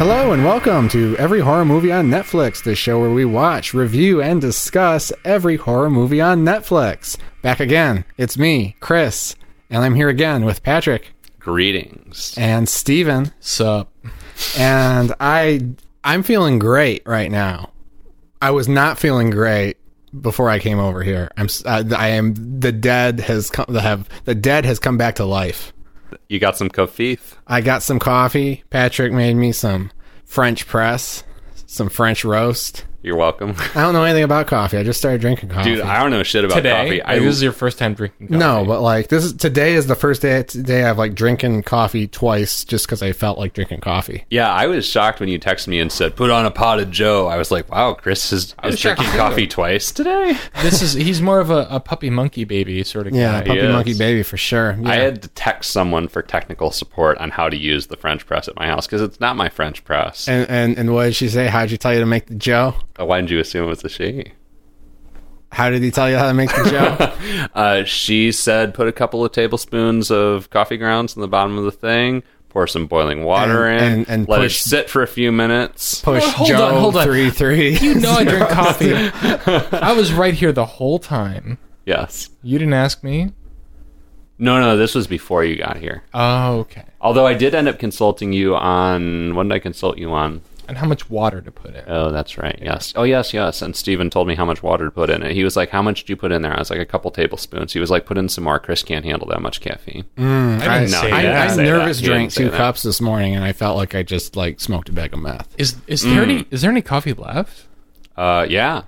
Hello and welcome to Every Horror Movie on Netflix, the show where we watch, review, and discuss every horror movie on Netflix. Back again, it's me, Chris, and I'm here again with Patrick Greetings. and Steven. Sup? And I I'm feeling great right now. I was not feeling great before I came over here. I'm—I am the dead has come have the dead has come back to life. You got some kafif? I got some coffee. Patrick made me some French press, some French roast. You're welcome. I don't know anything about coffee. I just started drinking coffee. Dude, I don't know shit about Today? coffee. I Like, this is your first time drinking coffee. no, but like this is today is the first day today I've like drinking coffee twice just because I felt like drinking coffee. yeah, I was shocked when you texted me and said, put on a pot of Joe. I was like, wow, Chris is, was is shocked drinking too. coffee twice today. this is he's more of a, a puppy monkey baby sort of Yeah, guy. puppy is. monkey baby for sure. Yeah. I had to text someone for technical support on how to use the French press at my house because it's not my French press. and, and and what did she say? How'd you tell you to make the Joe? Uh, Why did you assume it was a she? How did he tell you how to make the Joe? Uh, she said, put a couple of tablespoons of coffee grounds in the bottom of the thing, pour some boiling water And- in, and- and let push- it sit for a few minutes. Push Oh, hold Joe on, hold on. three three. You know I drink coffee. I was right here the whole time. Yes. You didn't ask me. No, no, this was before you got here. Oh, okay. Although I did end up consulting you on what did I consult you on? And how much water to put in? Oh, that's right. Yes. Oh, yes, yes. And Steven told me how much water to put in it. He was like, "How much do you put in there?" I was like, "A couple tablespoons." He was like, "Put in some more. Chris can't handle that much caffeine." I didn't I, say I, didn't I that. nervous that. Drank two that. cups this morning, and I felt like I just like smoked a bag of meth. Is is there any is there any coffee left? Uh, yeah.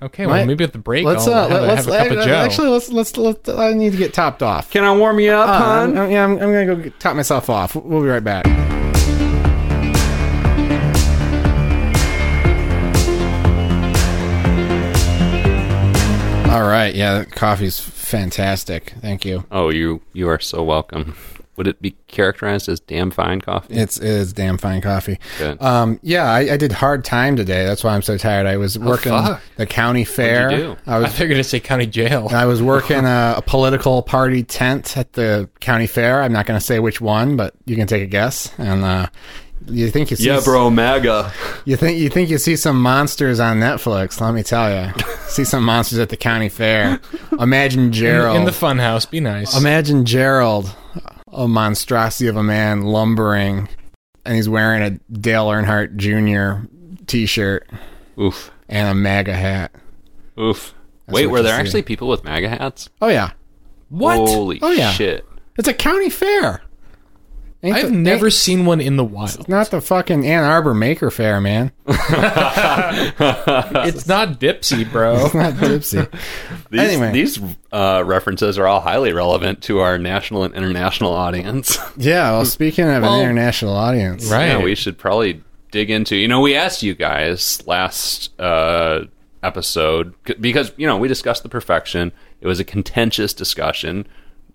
Okay, well What? maybe at the break Let's I'll uh, have, let's have a cup of Joe. actually let's let's let's. I need to get topped off. Can I warm you up, Uh, hon? I'm, yeah, I'm, I'm gonna go get, top myself off. We'll be right back. All right, yeah, coffee's fantastic. Thank you. Oh, you you are so welcome. Would it be characterized as damn fine coffee? It's it is damn fine coffee. Good. Um, yeah, I, I did hard time today. That's why I'm so tired. I was working fuck. the county fair. do? I I was thought you were gonna say county jail. I was working a, a political party tent at the county fair. I'm not going to say which one, but you can take a guess. And uh, you think you see yeah, bro, MAGA. You think you think you see some monsters on Netflix? Let me tell you, see some monsters at the county fair. Imagine Gerald. in the funhouse. Be nice. Imagine Gerald, a monstrosity of a man, lumbering, and he's wearing a Dale Earnhardt Jr. T-shirt Oof, and a MAGA hat. oof. Wait, were there see. actually people with MAGA hats? Oh yeah, what? Holy Oh, yeah. shit! it's a county fair. Ain't I've the- never ain't- seen one in the wild. It's not the fucking Ann Arbor Maker Faire, man. It's not Dipsy, bro. It's not Dipsy. These, Anyway. these uh, references are all highly relevant to our national and international audience. yeah. Well, speaking of Well, an international audience, right. yeah, we should probably dig into. You know, we asked you guys last uh, episode because you know we discussed the perfection. It was a contentious discussion.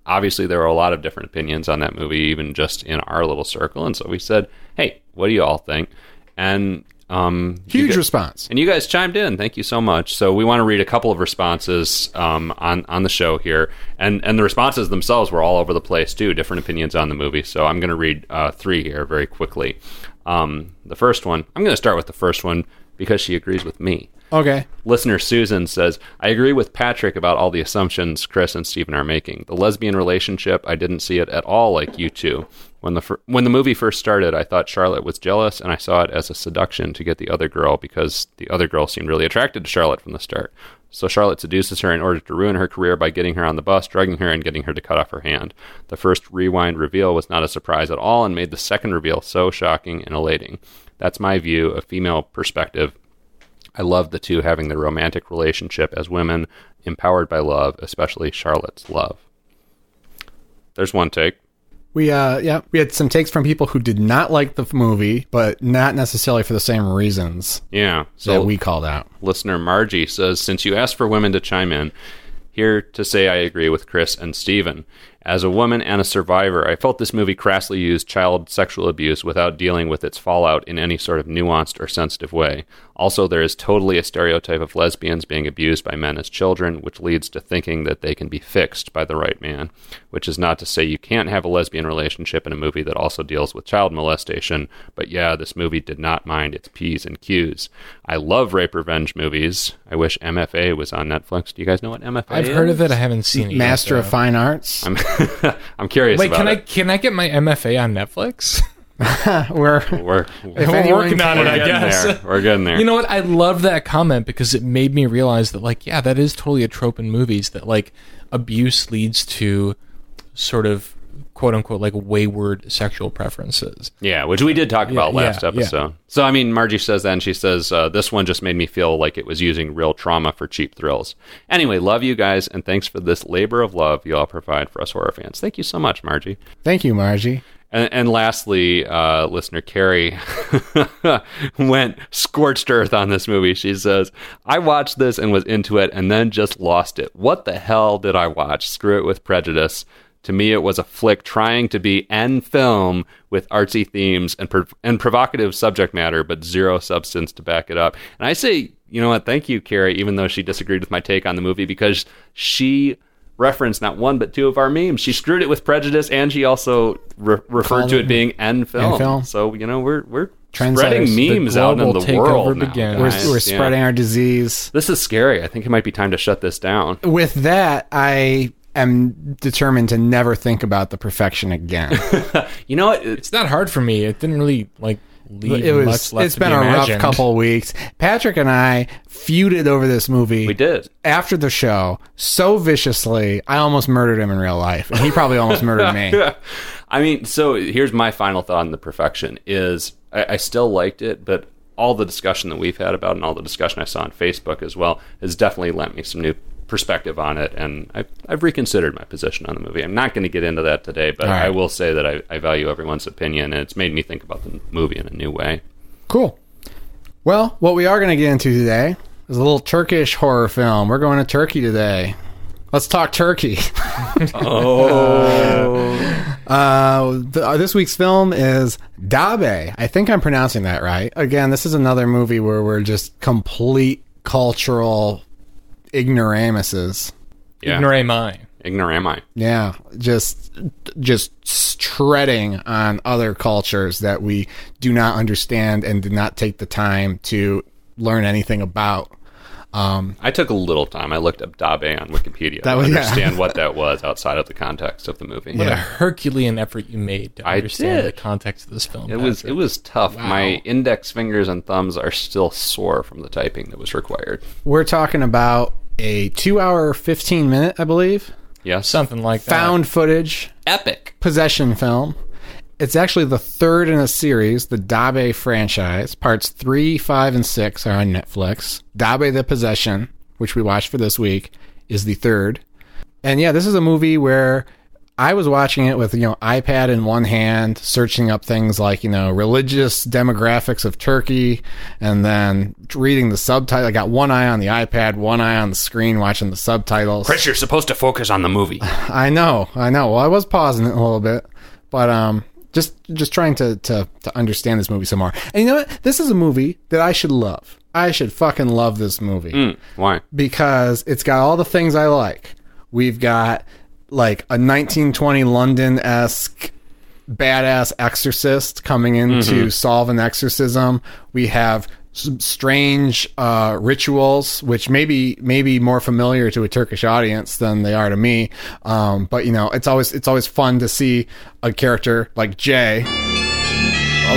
Obviously, there were a lot of different opinions on that movie, even just in our little circle. And so we said, "Hey, what do you all think?" And um, huge gu- response. and you guys chimed in. Thank you so much. So we want to read a couple of responses um, on on the show here, and and the responses themselves were all over the place too. Different opinions on the movie. So I'm going to read uh, three here very quickly. Um, the first one. I'm going to start with the first one because she agrees with me. Okay. Listener Susan says, I agree with Patrick about all the assumptions Chris and Stephen are making. The lesbian relationship, I didn't see it at all like you two. When the fir- when the movie first started, I thought Charlotte was jealous, and I saw it as a seduction to get the other girl because the other girl seemed really attracted to Charlotte from the start. So Charlotte seduces her in order to ruin her career by getting her on the bus, drugging her, and getting her to cut off her hand. The first rewind reveal was not a surprise at all and made the second reveal so shocking and elating. That's my view, a female perspective. I love the two having their romantic relationship as women empowered by love, especially Charlotte's love. There's one take. We uh yeah, we had some takes from people who did not like the movie, but not necessarily for the same reasons Yeah. So that we called out. listener Margie says, since you asked for women to chime in, here to say I agree with Chris and Steven. As a woman and a survivor, I felt this movie crassly used child sexual abuse without dealing with its fallout in any sort of nuanced or sensitive way. Also, there is totally a stereotype of lesbians being abused by men as children, which leads to thinking that they can be fixed by the right man. Which is not to say you can't have a lesbian relationship in a movie that also deals with child molestation, but yeah, this movie did not mind its P's and Q's. I love rape revenge movies. I wish MFA was on Netflix. Do you guys know what MFA I've is? heard of it. I haven't seen it. Master yet, of. Fine Arts. I'm, I'm curious Wait, about can I it. can I get my MFA on Netflix? We're We're, if We're anyone working on it, we're I getting guess. there. We're getting there. You know what? I love that comment because it made me realize that, like, yeah, that is totally a trope in movies that, like, abuse leads to sort of quote unquote, like, wayward sexual preferences. Yeah, which we did talk about Yeah, last yeah, episode. So, I mean, Margie says that, and she says, uh, this one just made me feel like it was using real trauma for cheap thrills. Anyway, love you guys, and thanks for this labor of love you all provide for us horror fans. Thank you so much, Margie. Thank you, Margie. And, and lastly, uh, listener Carrie went scorched earth on this movie. She says, I watched this and was into it and then just lost it. What the hell did I watch? Screw it with prejudice. To me, it was a flick trying to be N film with artsy themes and, prov- and provocative subject matter, but zero substance to back it up. And I say, you know what? Thank you, Carrie, even though she disagreed with my take on the movie, because she referenced not one but two of our memes. She screwed it with prejudice, and she also re- referred Called to it it being N film. film. So you know we're we're spreading memes out in the world. now, begins. We're, guys. we're Yeah. spreading our disease. This is scary. I think it might be time to shut this down. With that, I am determined to never think about the perfection again. You know what? It's, It's not hard for me. It didn't really, like, leave it was. much left It's to been be a rough imagined. couple weeks. Patrick and I feuded over this movie. we did. after the show so viciously. I almost murdered him in real life, and he probably almost murdered me. I mean, so here's my final thought on the perfection: is I, I still liked it, but all the discussion that we've had about it and all the discussion I saw on Facebook as well has definitely lent me some new perspective on it, and I've, I've reconsidered my position on the movie. I'm not going to get into that today, but All right. I will say that I, I value everyone's opinion, and it's made me think about the movie in a new way. Cool. Well, what we are going to get into today is a little Turkish horror film. We're going to Turkey today. Let's talk Turkey. Oh, Uh, th- uh, this week's film is Dabbe. I think I'm pronouncing that right. Again, this is another movie where we're just complete cultural ignoramuses. yeah, Ignorami. ignorami. Yeah, just just treading on other cultures that we do not understand and did not take the time to learn anything about. Um, I took a little time. I looked up Dabbe on Wikipedia That to was- yeah. understand what that was outside of the context of the movie. What Yeah. a Herculean effort you made to I understand did. the context of this film. It was it was tough. Wow. My index fingers and thumbs are still sore from the typing that was required. we're talking about a two-hour, fifteen-minute, I believe, Yeah, something like that. found footage epic. possession film. It's actually the third in a series, the Dabbe franchise. Parts three, five, and six are on Netflix. Dabbe the Possession, which we watched for this week, is the third. And yeah, this is a movie where I was watching it with, you know, iPad in one hand, searching up things like, you know, religious demographics of Turkey, and then reading the subtitle. I got one eye on the iPad, one eye on the screen, watching the subtitles. Chris, you're supposed to focus on the movie. I know, I know. Well, I was pausing it a little bit, but um, just just trying to to to understand this movie some more. And you know what? This is a movie that I should love. I should fucking love this movie Hmm, why? because it's got all the things I like. We've got like a 1920 London esque badass exorcist coming in to solve an exorcism. We have some strange uh, rituals, which maybe maybe more familiar to a Turkish audience than they are to me. Um, but you know, it's always it's always fun to see a character like Jay.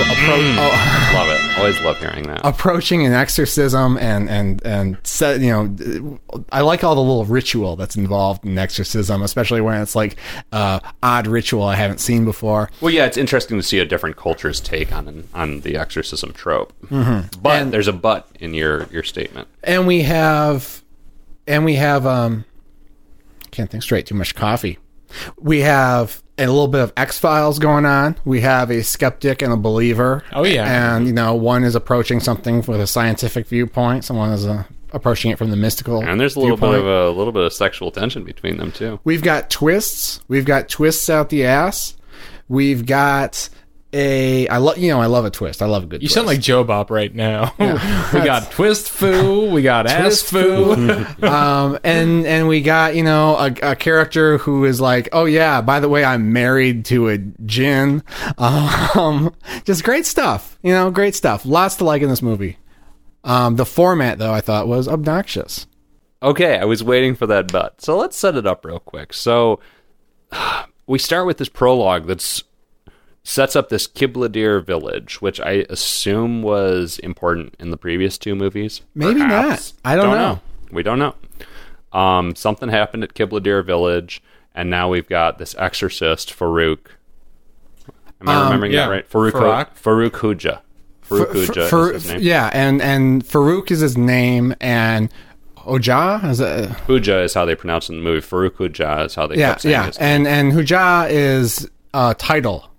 Appro- oh, Love it. Always love hearing that. approaching an exorcism and and and set you know I like all the little ritual that's involved in exorcism, especially when it's like uh, odd ritual I haven't seen before. Well, yeah, it's interesting to see a different culture's take on on the exorcism trope. Mm-hmm. But there's a but in your your statement. And we have and we have um can't think straight. Too much coffee. We have a little bit of X Files going on. We have a skeptic and a believer. Oh, yeah. and you know one is approaching something with a scientific viewpoint. Someone is a approaching it from the mystical. And there's a little viewpoint. bit of a little bit of sexual tension between them too. We've got twists. We've got twists out the ass. We've got a. I love you know I love a twist. I love a good. You twist. sound like Joe Bop right now. we got twist foo, we got ass Twist foo. um, and and we got you know a, a character who is like, oh yeah, by the way, I'm married to a jinn. Um, just great stuff. You know, great stuff. Lots to like in this movie. Um, the format though, I thought was obnoxious. Okay, I was waiting for that but. So let's set it up real quick. So we start with this prologue that's sets up this Kibladir village, which I assume was important in the previous two movies. Maybe Perhaps. not. I don't know. We don't know. Um, something happened at Kibladir village, and now we've got this exorcist Farouk. Am I remembering yeah. that right? Farouk Farak? Farouk Huja. Farouk Huja Far- is his name. yeah, and and Farouk is his name, and Ojah is a Huja is how they pronounce it in the movie. Farouk Huja is how they yeah kept saying yeah, his name. and and Hujah is a title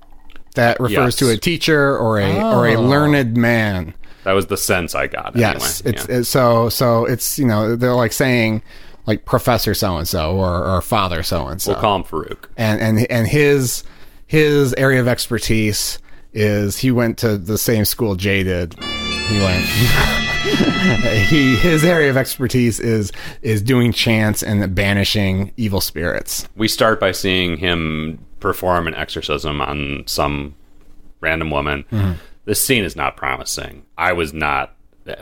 that uh, refers Yes. to a teacher or a or a oh. learned man. That was the sense I got. Yes, anyway. it's, Yeah. it's so so it's you know they're like saying like Professor so and so or or Father so and so, we'll call him Farouk. and and and his his area of expertise is he went to the same school Jay did. He went. he his area of expertise is is doing chants and banishing evil spirits. We start by seeing him perform an exorcism on some random woman. Mm-hmm. This scene is not promising. I was not.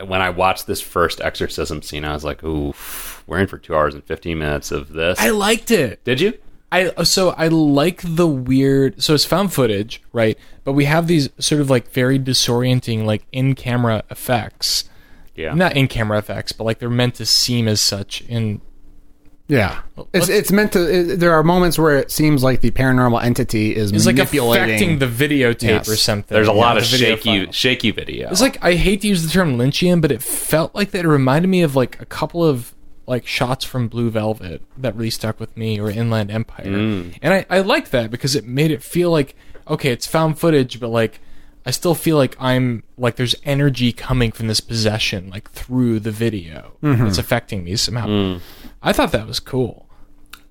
When I watched this first exorcism scene, I was like, "Ooh, we're in for two hours and fifteen minutes of this." I liked it. Did you? I so I like the weird. So it's found footage, right? But we have these sort of like very disorienting, like in camera effects. Yeah. Not in camera effects, but like they're meant to seem as such in Yeah, it's let's- it's meant to. It, there are moments where it seems like the paranormal entity is It's like manipulating. affecting the videotape Yes. or something. There's a Yeah, lot the of video shaky, file. shaky video. It's like I hate to use the term Lynchian, but it felt like that. It reminded me of like a couple of like shots from Blue Velvet that really stuck with me, or Inland Empire, Mm. and I I liked that because it made it feel like okay, it's found footage, but like I still feel like I'm like there's energy coming from this possession like through the video. Mm-hmm. It's affecting me somehow. Mm. I thought that was cool.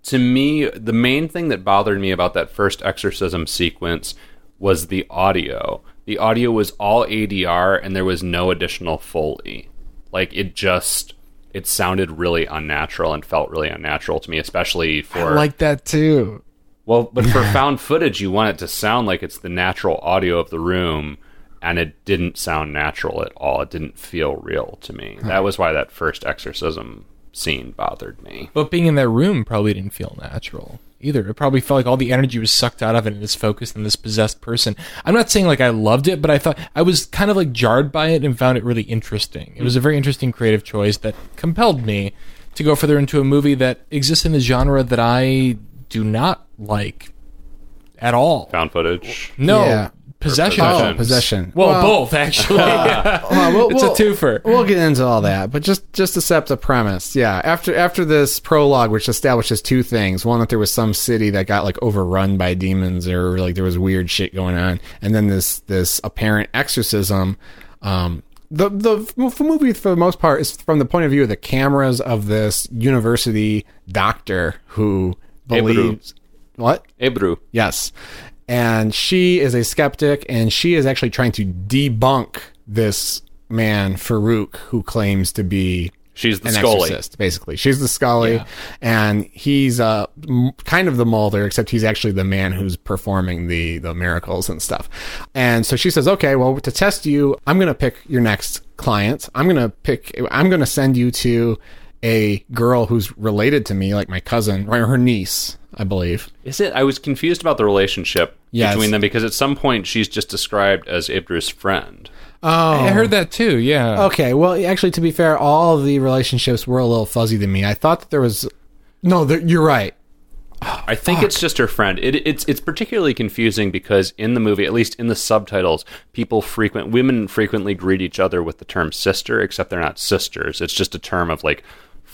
to me, the main thing that bothered me about that first exorcism sequence was the audio. The audio was all ADR and there was no additional Foley. Like it just it sounded really unnatural and felt really unnatural to me, especially for I like that too. Well, but for found footage, you want it to sound like it's the natural audio of the room, and it didn't sound natural at all. It didn't feel real to me. That was why that first exorcism scene bothered me. But being in that room probably didn't feel natural either. It probably felt like all the energy was sucked out of it and is focused on this possessed person. I'm not saying like I loved it, but I thought I was kind of like jarred by it and found it really interesting. It was a very interesting creative choice that compelled me to go further into a movie that exists in a genre that I do not like at all. Found footage. No. Yeah. Possession. possession. Oh, possession. Well, both actually. Well, we'll- it's a twofer. We'll get into all that, but just just to set the premise, yeah. After after this prologue, which establishes two things: one, that there was some city that got like overrun by demons, or like there was weird shit going on, and then this this apparent exorcism. Um, the the f- movie for the most part is from the point of view of the cameras of this university doctor who Ebru. believes what Ebru. Yes. And she is a skeptic and she is actually trying to debunk this man, Farouk, who claims to be She's the an Scully. exorcist, basically. She's the Scully, and he's uh, m- kind of the Mulder, except he's actually the man who's performing the, the miracles and stuff. And so she says, okay, well, to test you, I'm going to pick your next client. I'm going to pick, I'm going to send you to a girl who's related to me, like my cousin, or her niece, I believe. Is it? I was confused about the relationship Yes. between them because at some point she's just described as Ibru's friend. Oh, I heard that too, yeah. Okay, well, actually, to be fair, all of the relationships were a little fuzzy to me. I thought that there was. No, there, you're right. I think it's just her friend. It, it's it's particularly confusing because in the movie, at least in the subtitles, people frequent women frequently greet each other with the term sister, except they're not sisters. It's just a term of like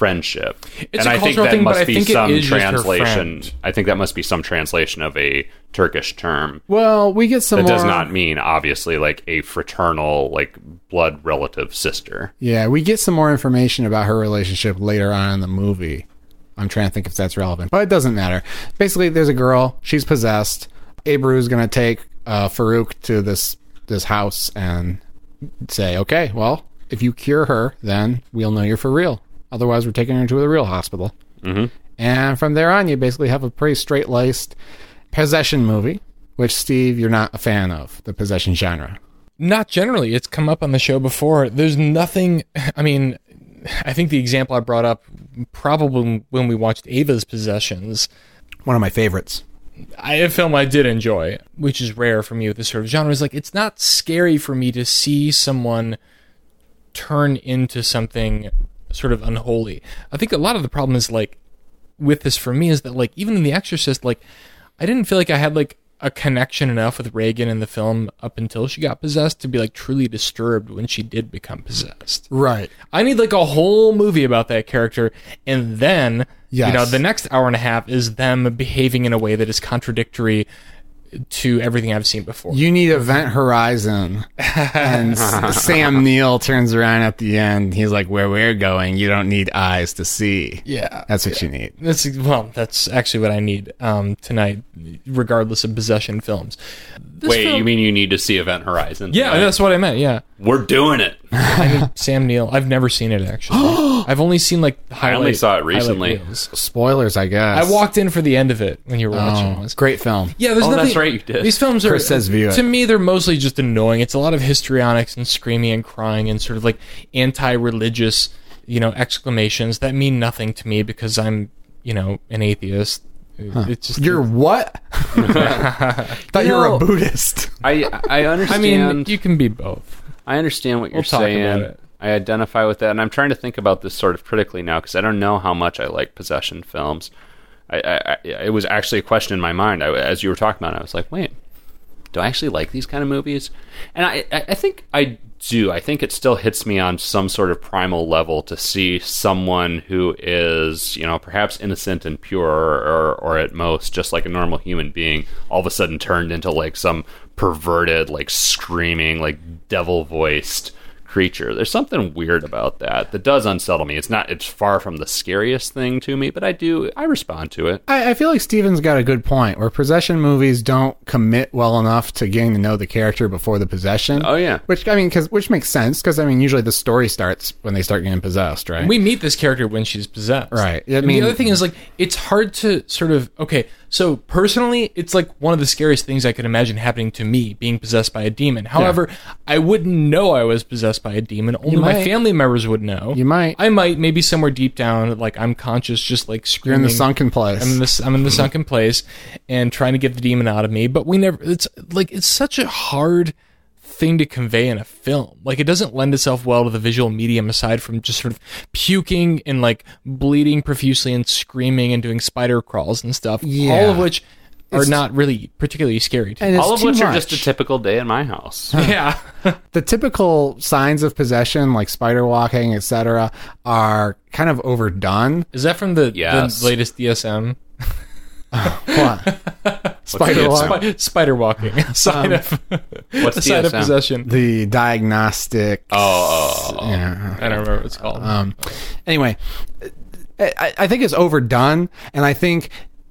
friendship. It's and a I think that thing, must be some translation. I think that must be some translation of a Turkish term. Well, we get some That more. does not mean obviously like a fraternal like blood relative sister. Yeah, we get some more information about her relationship later on in the movie. I'm trying to think if that's relevant, but it doesn't matter. Basically, there's a girl. She's possessed. Abreu's going to take uh, Farouk to this this house and say, "Okay, well, if you cure her, then we'll know you're for real. Otherwise, we're taking her to the real hospital." Mm-hmm. And from there on, you basically have a pretty straight laced possession movie, which Steve, you're not a fan of the possession genre. Not generally. It's come up on the show before. There's nothing. I mean, I think the example I brought up probably when we watched Ava's Possessions, One of my favorites. I, a film I did enjoy, which is rare for me with this sort of genre. Is like it's not scary for me to see someone turn into something sort of unholy. I think a lot of the problem is like with this for me is that like even in The Exorcist, like I didn't feel like I had like a connection enough with Regan in the film up until she got possessed to be like truly disturbed when she did become possessed. Right. I need like a whole movie about that character, and then you know the next hour and a half is them behaving in a way that is contradictory to everything I've seen before. You need Event Horizon. And Sam Neill turns around at the end. He's like, Where we're going, you don't need eyes to see. yeah, That's what you need. That's well, that's actually what I need um, tonight, regardless of possession films. This Wait, film- you mean you need to see Event Horizon? Yeah, tonight? that's what I meant. Yeah, we're doing it. I need Sam Neill. I've never seen it actually. I've only seen like the highlight. only saw it highlight recently. reels. Spoilers, I guess. I walked in for the end of it when you were oh, watching Oh, this. great film. Yeah, there's Oh, nothing. that's right, you did. These films are Chris says view it. to me they're mostly just annoying. It's a lot of histrionics and screaming and crying and sort of like anti-religious, you know, exclamations that mean nothing to me because I'm, you know, an atheist. It's just You're what? Thought you, were know- a Buddhist. I I I understand. mean, you can be both. I understand what you're We'll talk saying. about it. I identify with that, and I'm trying to think about this sort of critically now because I don't know how much I like possession films. I, I, I it was actually a question in my mind I, as you were talking about. it, I was like, wait, do I actually like these kind of movies? And I, I, I think I do. I think it still hits me on some sort of primal level to see someone who is, you know, perhaps innocent and pure, or, or at most just like a normal human being, all of a sudden turned into like some perverted, like screaming, like devil voiced creature. There's something weird about that that does unsettle me. It's not. It's far from the scariest thing to me, but I do. I respond to it. I, I feel like Steven's got a good point where possession movies don't commit well enough to getting to know the character before the possession. Oh, yeah. Which, I mean, because which makes sense because, I mean, usually the story starts when they start getting possessed, right? We meet this character when she's possessed. Right. I And mean- the other thing is like it's hard to sort of okay. So personally, it's like one of the scariest things I could imagine happening to me, being possessed by a demon. However, I wouldn't know I was possessed by a demon. Only my family members would know. You might. I might. Maybe somewhere deep down, like I'm conscious, just like screaming. You're in the sunken place. I'm in this. I'm in the sunken place, and trying to get the demon out of me. But we never. It's like it's such a hard thing to convey in a film. Like it doesn't lend itself well to the visual medium aside from just sort of puking and like bleeding profusely and screaming and doing spider crawls and stuff. Yeah. All of which are It's- not really particularly scary to and All of too which are just a typical day in my house. Yeah. the typical signs of possession, like spider walking, etc., are kind of overdone. Is that from the, Yes. the latest DSM? What? spider DSM? walk. Spi- spider walking. A sign of What's the sign of possession. The diagnostic. Oh, oh, oh. Yeah. I don't remember what it's called. Um, anyway, I, I think it's overdone, and I think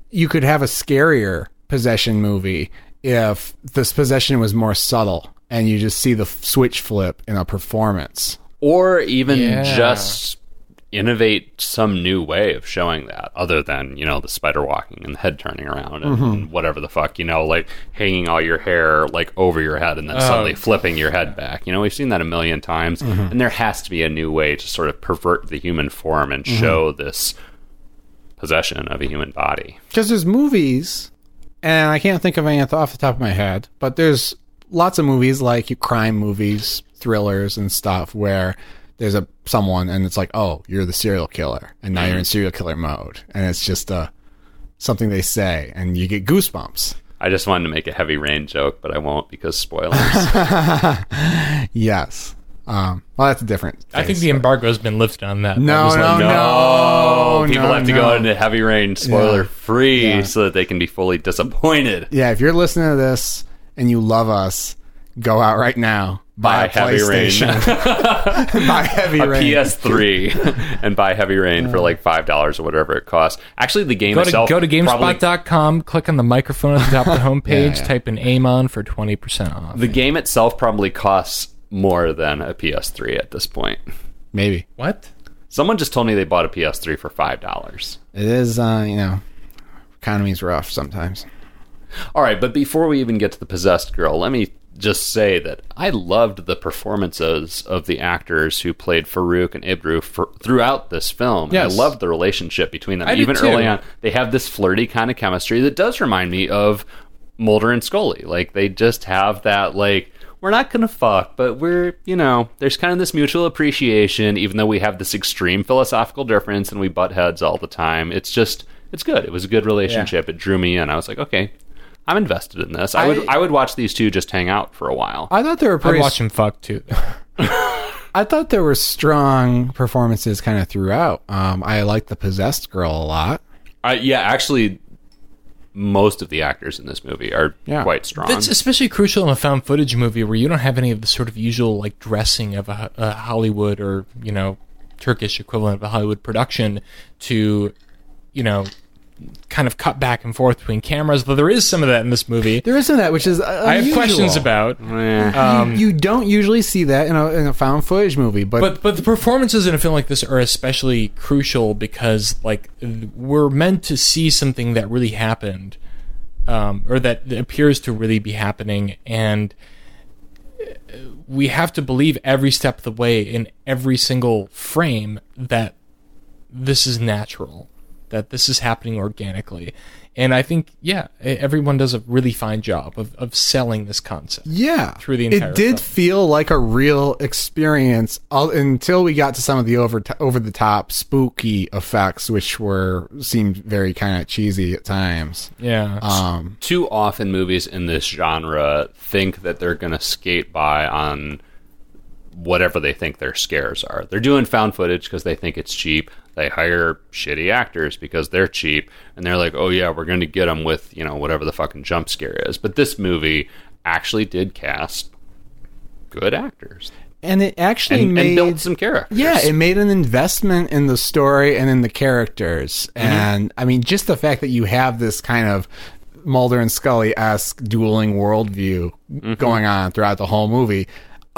you could have a scarier possession movie if this possession was more subtle and you just see the switch flip in a performance. or even Yeah. just innovate some new way of showing that other than you know the spider walking and the head turning around and, and whatever the fuck you know like hanging all your hair like over your head and then suddenly oh. flipping your head back. You know we've seen that a million times. Mm-hmm. And there has to be a new way to sort of pervert the human form and mm-hmm. show this possession of a human body. Because there's movies, and I can't think of any off the top of my head, but there's lots of movies like crime movies, thrillers, and stuff where there's a someone and it's like, oh, you're the serial killer, and now you're in serial killer mode, and it's just uh, something they say, and you get goosebumps. i just wanted to make a heavy rain joke but i won't because spoilers Yes. Um, well, that's a different. I think the but- embargo has been lifted on that. That No, was no, no, people no, have to no. go into heavy rain spoiler Yeah. free Yeah. so that they can be fully disappointed. Yeah, if you're listening to this and you love us, go out right now. Buy, Buy Heavy Rain. PlayStation. buy Heavy a Rain. PS3 and buy Heavy Rain for like five dollars or whatever it costs. Actually, the game Go to, itself go to probably- GameSpot.com, click on the microphone at the top of the homepage, Yeah, yeah. type in Amon for 20% off. the game itself probably costs more than a PS3 at this point. Maybe what? Someone just told me they bought a PS3 for five dollars. it is. Uh, you know, economy's rough sometimes. All right, but before we even get to the possessed girl, let me just say that I loved the performances of the actors who played Farouk and Ibru for, throughout this film. Yes. I loved the relationship between them. I even early on, they have this flirty kind of chemistry that does remind me of Mulder and Scully. Like they just have that like we're not gonna fuck, but we're you know there's kind of this mutual appreciation, even though we have this extreme philosophical difference and we butt heads all the time. It's just it's good. It was a good relationship. It drew me in. I was like, okay, I'm invested in this. I, would I- I would watch these two just hang out for a while. I thought there were I'd pretty. watch him fuck too. I thought there were strong performances kind of throughout. Um, I liked the possessed girl a lot. I, yeah, actually, most of the actors in this movie are Yeah. quite strong. That's especially crucial in a found footage movie where you don't have any of the sort of usual like dressing of a, a Hollywood or you know Turkish equivalent of a Hollywood production to you know kind of cut back and forth between cameras. Though there is some of that in this movie. There isn't that, which is uh, I have questions about. Eh. Um, you don't usually see that in a, in a found footage movie, but, but but the performances in a film like this are especially crucial because like we're meant to see something that really happened um, or that appears to really be happening and uh, we have to believe every step of the way in every single frame that this is natural that this is happening organically and i think yeah e- everyone does a really fine job of, of selling this concept yeah, through the entire it did film. feel like a real experience all, until we got to some of the over over the top spooky effects, which were seemed very kind of cheesy at times. yeah Um, too often movies in this genre think that they're going to skate by on whatever they think their scares are. They're doing found footage because they think it's cheap. They hire shitty actors because they're cheap, and they're like, "Oh yeah, we're going to get them with you know whatever the fucking jump scare is." But this movie actually did cast good actors and it actually and, made and built some characters. Yeah, it made an investment in the story and in the characters. Mm-hmm. And I mean, just the fact that you have this kind of Mulder and Scully esque dueling worldview mm-hmm. going on throughout the whole movie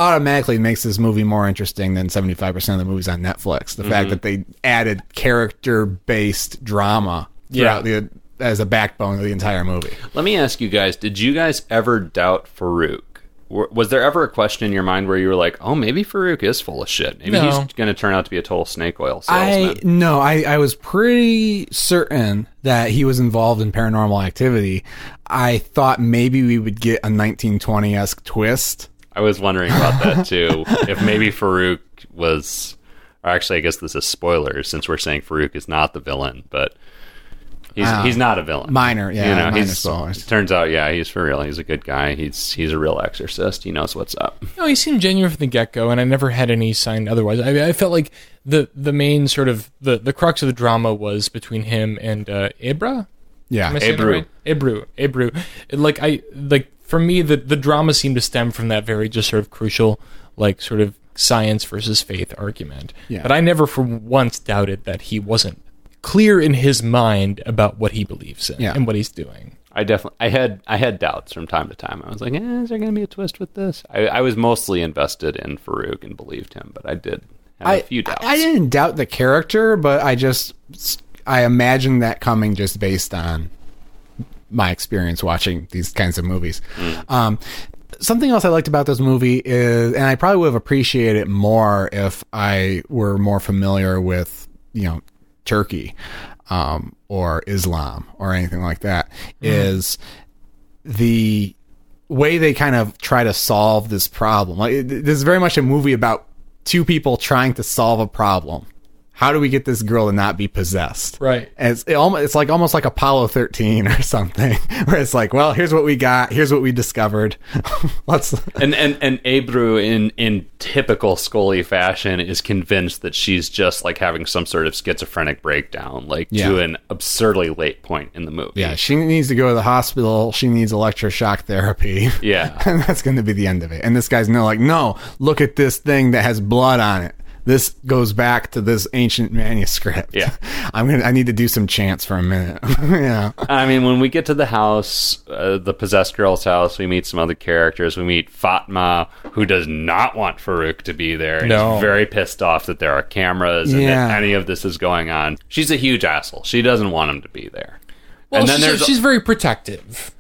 automatically makes this movie more interesting than 75% of the movies on Netflix. The fact mm-hmm. that they added character based drama throughout the as a backbone of the entire movie. Let me ask you guys: Did you guys ever doubt Farouk? Was there ever a question in your mind where you were like, "Oh, maybe Farouk is full of shit. Maybe No. he's going to turn out to be a total snake oil I salesman"? no, I, I was pretty certain that he was involved in paranormal activity. I thought maybe we would get a 1920 esque twist. I, was wondering about that too. if maybe Farouk was, or actually, I guess this is spoilers since we're saying Farouk is not the villain, but he's Ah. he's not a villain. Minor, yeah, you know, minor he's spoilers. turns out, yeah, he's for real. He's a good guy. He's he's a real exorcist. He knows what's up. No, he seemed genuine from the get go, and I never had any sign otherwise. I, I felt like the the main sort of the, the crux of the drama was between him and uh, Ibra. Yeah. Am I saying Ibru. right? Ibru, Ibru. Like I like for me, the the drama seemed to stem from that very just sort of crucial, like sort of science versus faith argument. Yeah. But I never for once doubted that he wasn't clear in his mind about what he believes in Yeah. and what he's doing. I definitely I had I had doubts from time to time. I was like, eh, is there going to be a twist with this? I, I was mostly invested in Farouk and believed him, but I did have I, a few doubts. I didn't doubt the character, but I just I imagined that coming just based on my experience watching these kinds of movies. Um, something else I liked about this movie is, and I probably would have appreciated it more if I were more familiar with, you know, Turkey um, or Islam or anything like that, is the way they kind of try to solve this problem. Like it- this is very much a movie about two people trying to solve a problem How do we get this girl to not be possessed? Right. And it's it almost it's like almost like Apollo 13 or something, where it's like, well, here's what we got, here's what we discovered. Let's And and and Abru in in typical Scully fashion is convinced that she's just like having some sort of schizophrenic breakdown, like Yeah. to an absurdly late point in the movie. yeah, she needs to go to the hospital. She needs electroshock therapy. Yeah. and that's going to be the end of it. And this guy's no, like, no, look at this thing that has blood on it. This goes back to this ancient manuscript. Yeah. I'm gonna. I need to do some chants for a minute. yeah. I mean, when we get to the house, uh, the possessed girl's house, we meet some other characters. We meet Fatma, who does not want Farouk to be there. No. is very pissed off that there are cameras and Yeah. that any of this is going on. She's a huge asshole. She doesn't want him to be there. Well, and then she's, there's she's very protective,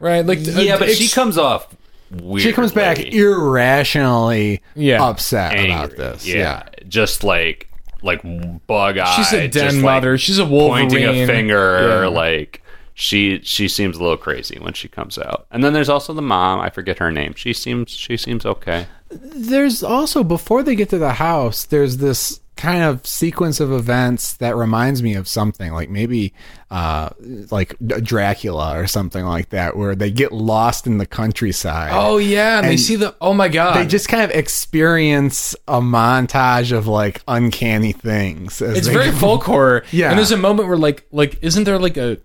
right? Like, yeah, uh, but she comes off weird. She comes back irrationally Yeah. upset about this. Yeah. just like like bug eyed. She's a den just, like, mother. She's a Wolverine. pointing a finger Yeah. like she she seems a little crazy when she comes out and then there's also the mom i forget her name she seems she seems okay There's also before they get to the house, there's this kind of sequence of events that reminds me of something like maybe uh like Dracula or something like that where they get lost in the countryside. Oh yeah, and, they see the. Oh my god, they just kind of experience a montage of like uncanny things. it's very go. folk horror. Yeah. and there's a moment where like like isn't there like a?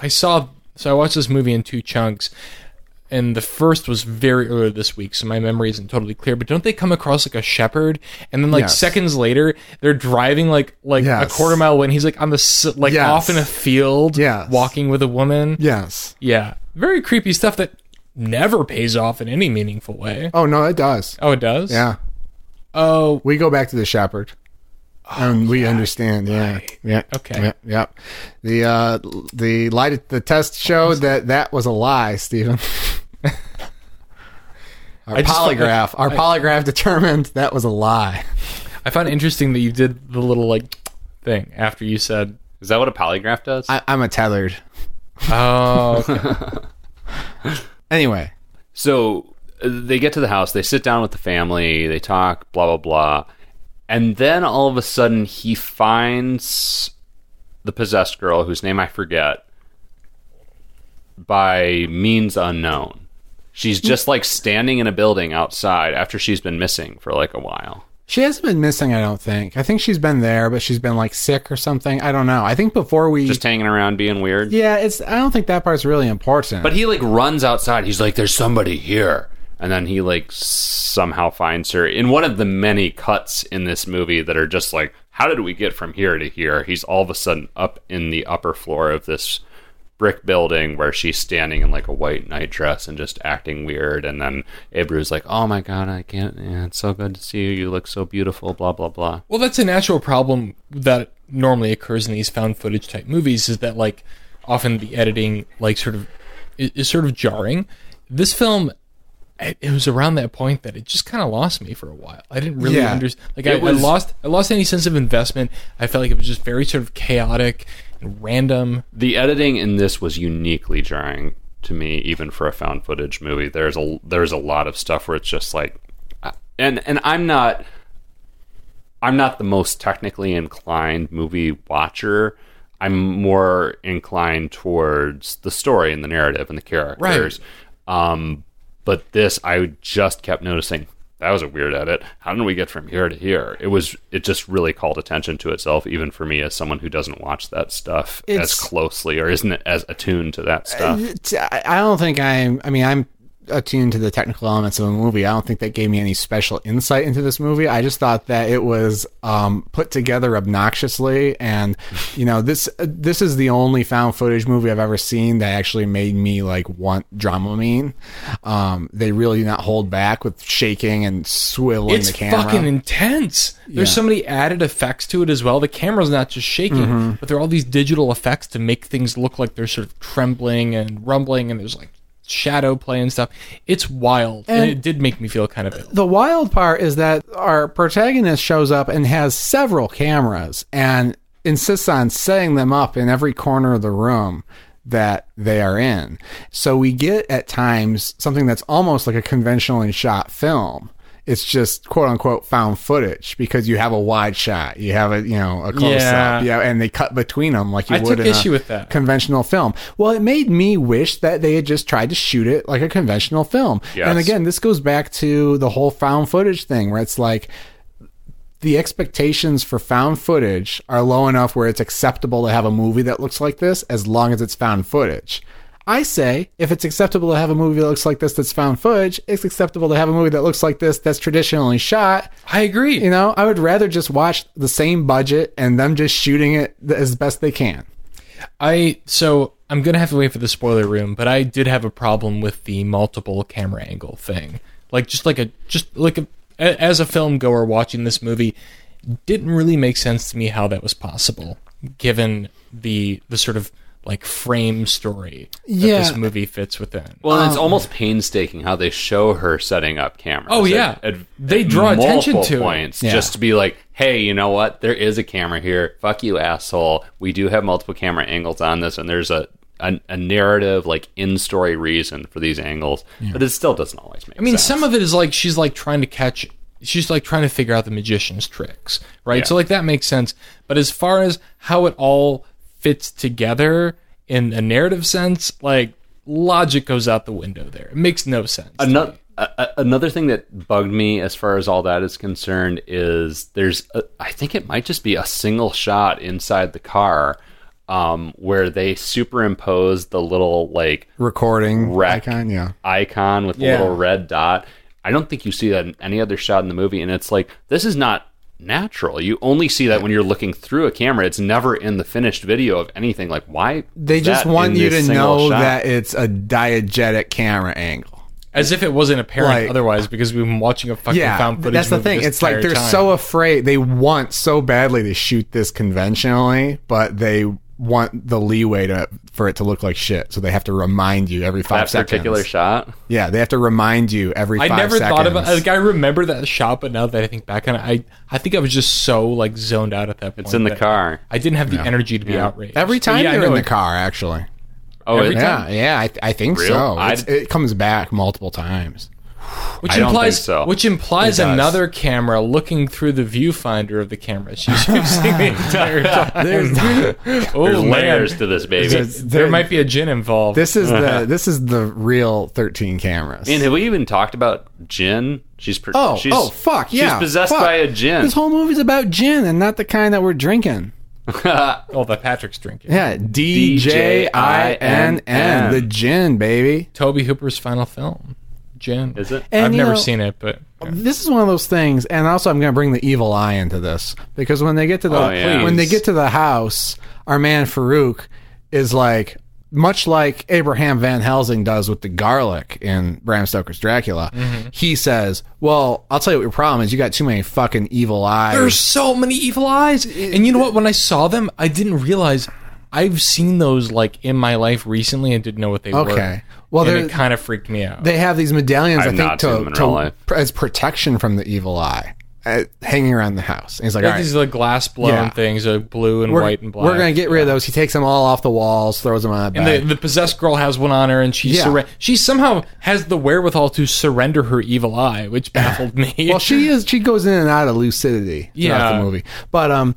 I saw so I watched this movie in two chunks, and the first was very early this week, so my memory isn't totally clear. But don't they come across like a shepherd, and then like Yes. seconds later they're driving like like Yes. a quarter mile away, and he's like on the like Yes. off in a field, Yes. walking with a woman. Yes. Yeah, very creepy stuff that never pays off in any meaningful way. Oh no, it does. Oh, it does. Yeah. Oh, We go back to the shepherd. And we understand, yeah, yeah, Okay. yeah, yeah. The uh, the light, the test showed that that was a lie, Stephen. our I just like- polygraph, our polygraph determined that was a lie. I found it interesting that you did the little like thing after you said, is that what a polygraph does I, I'm a tethered. "Oh, okay. Anyway, so uh, they get to the house they sit down with the family they talk blah blah blah and then all of a sudden he finds the possessed girl whose name i forget by means unknown she's just like standing in a building outside after she's been missing for like a while she hasn't been missing. I don't think. I think she's been there, but she's been like sick or something. I don't know. I think before we, just hanging around being weird yeah, it's. I don't think that part's really important. But he like runs outside. He's like, "There's somebody here," and then he like somehow finds her in one of the many cuts in this movie that are just like, "How did we get from here to here?" He's all of a sudden up in the upper floor of this brick building where she's standing in like a white nightdress and just acting weird. And then Ibru's like, "Oh my god, I can't! Yeah, it's so good to see you. You look so beautiful." Blah blah blah. Well, that's a natural problem that normally occurs in these found footage type movies. Is that like often the editing like sort of is sort of jarring. This film. It it was around that point that it just kind of lost me for a while. I didn't really Yeah. understand. Like I, was- I lost, I lost any sense of investment. I felt like it was just very sort of chaotic and random. the editing in this was uniquely jarring to me even for a found footage movie there's a there's a lot of stuff where it's just like and and I'm not I'm not the most technically inclined movie watcher I'm more inclined towards the story and the narrative and the characters um but this I just kept noticing that was a weird edit. How did we get from here to here? It was it just really called attention to itself, even for me as someone who doesn't watch that stuff as closely or isn't as attuned to that stuff. Uh, I I don't think I'm. I mean, I'm attuned to the technical elements of a movie. I don't think that gave me any special insight into this movie. I just thought that it was um, put together obnoxiously, and you know, this this is the only found footage movie I've ever seen that actually made me like want Dramamine. Um, they really do not hold back with shaking and swilling It's the camera. It's fucking intense. There's Yeah. so many added effects to it as well. The camera's not just shaking, Mm-hmm. but there are all these digital effects to make things look like they're sort of trembling and rumbling, and there's like shadow play and stuff. It's wild, and, And- it did make me feel kind of ill. the wild part is that our protagonist shows up and has several cameras and insists on setting them up in every corner of the room that they are in. So we get at times something that's almost like a conventionally shot film it's just quote unquote found footage because you have a wide shot, you have a you know a close Yeah. up, yeah, and they cut between them like you I would took in issue a with that. conventional film. Well, it made me wish that they had just tried to shoot it like a conventional film. Yes. And again, this goes back to the whole found footage thing where it's like the expectations for found footage are low enough where it's acceptable to have a movie that looks like this as long as it's found footage. I say if it's acceptable to have a movie that looks like this that's found footage, it's acceptable to have a movie that looks like this that's traditionally shot. I agree. You know, I would rather just watch the same budget and them just shooting it as best they can. I so I'm gonna have to wait for the spoiler room, but I did have a problem with the multiple camera angle thing. Like just like a just like a, a- as a film goer watching this movie, didn't really make sense to me how that was possible, given the the sort of like frame story that Yeah. this movie fits within. Well, Um, it's almost painstaking how they show her setting up cameras. Oh, yeah. at- They at draw attention multiple to it. points Yeah. just to be like, hey, you know what? There is a camera here. Fuck you, asshole. We do have multiple camera angles on this, and there's a a, a narrative like in story reason for these angles, but it still doesn't always make. Sense. I mean, sense. some of it is like she's like trying to catch. She's like trying to figure out the magician's tricks, right? Yeah. So like that makes sense. But as far as how it all fits together in a narrative sense, like logic goes out the window there. It makes no sense. Another another thing that bugged me as far as all that is concerned is there's a, I think it might just be a single shot inside the car um, where they superimpose the little like Recording icon, yeah. icon with the little red dot. I don't think you see that in any other shot in the movie, and it's like this is not natural. You only see that when you're looking through a camera. It's never in the finished video of anything. Like why? They is just that want in you to know shot? that it's a diegetic camera angle. As if it wasn't apparent Like- otherwise, because we've been watching a fucking Yeah, found footage. that's the movie thing. this It's like they're time. so afraid. They want so badly to shoot this conventionally, but they want the leeway to for it to look like shit. So they have to remind you every five that seconds. particular shot. Yeah, they have to remind you every. I five never seconds. thought about like I remember that shot, but now that I think back on it, I I think I was just so like zoned out at that point. It's in the car. I didn't have the energy to be Yeah. outraged. every time yeah, I they're in know the car. Actually, Oh, Every it- yeah, yeah, I, I think Real? so. It comes back multiple times. Which I don't implies think so. which implies another camera looking through the viewfinder of the camera she's using the entire time. There's oh There's man, layers to this baby. There's- there might be a jinn involved. this is the this is the real thirteen cameras. And have we even talked about jinn? She's per- oh, she's, oh, fuck yeah! She's possessed fuck. by a jinn. This whole movie's about jinn and not the kind that we're drinking. oh, the Patrick's drinking. Yeah, D J I N N, the jinn, baby. Tobe Hooper's final film, Djinn. Is it? And, I've never know, seen it, but This is one of those things, and also I'm going to bring the evil eye into this because when they get to the Oh, yeah. when they get to the house, our man Farouk is like much like Abraham Van Helsing does with the garlic in Bram Stoker's Dracula. Mm-hmm. He says, "Well, I'll tell you what your problem is. You got too many fucking evil eyes." There's so many evil eyes. And you know what? When I saw them, I didn't realize I've seen those like in my life recently and didn't know what they were. Okay. Well, and they're- it kind of freaked me out. they have these medallions, I I've think, to, to as protection from the evil eye, uh, hanging around the house. And he's like, They "All have right, these like glass blown Yeah. things, uh, blue and we're, white and black. we're gonna get rid of those." He takes them all off the walls, throws them on a And the, the possessed girl has one on her, and she Yeah. surre- she somehow has the wherewithal to surrender her evil eye, which baffled me. well, she is. She goes in and out of lucidity throughout Yeah. the movie. But um,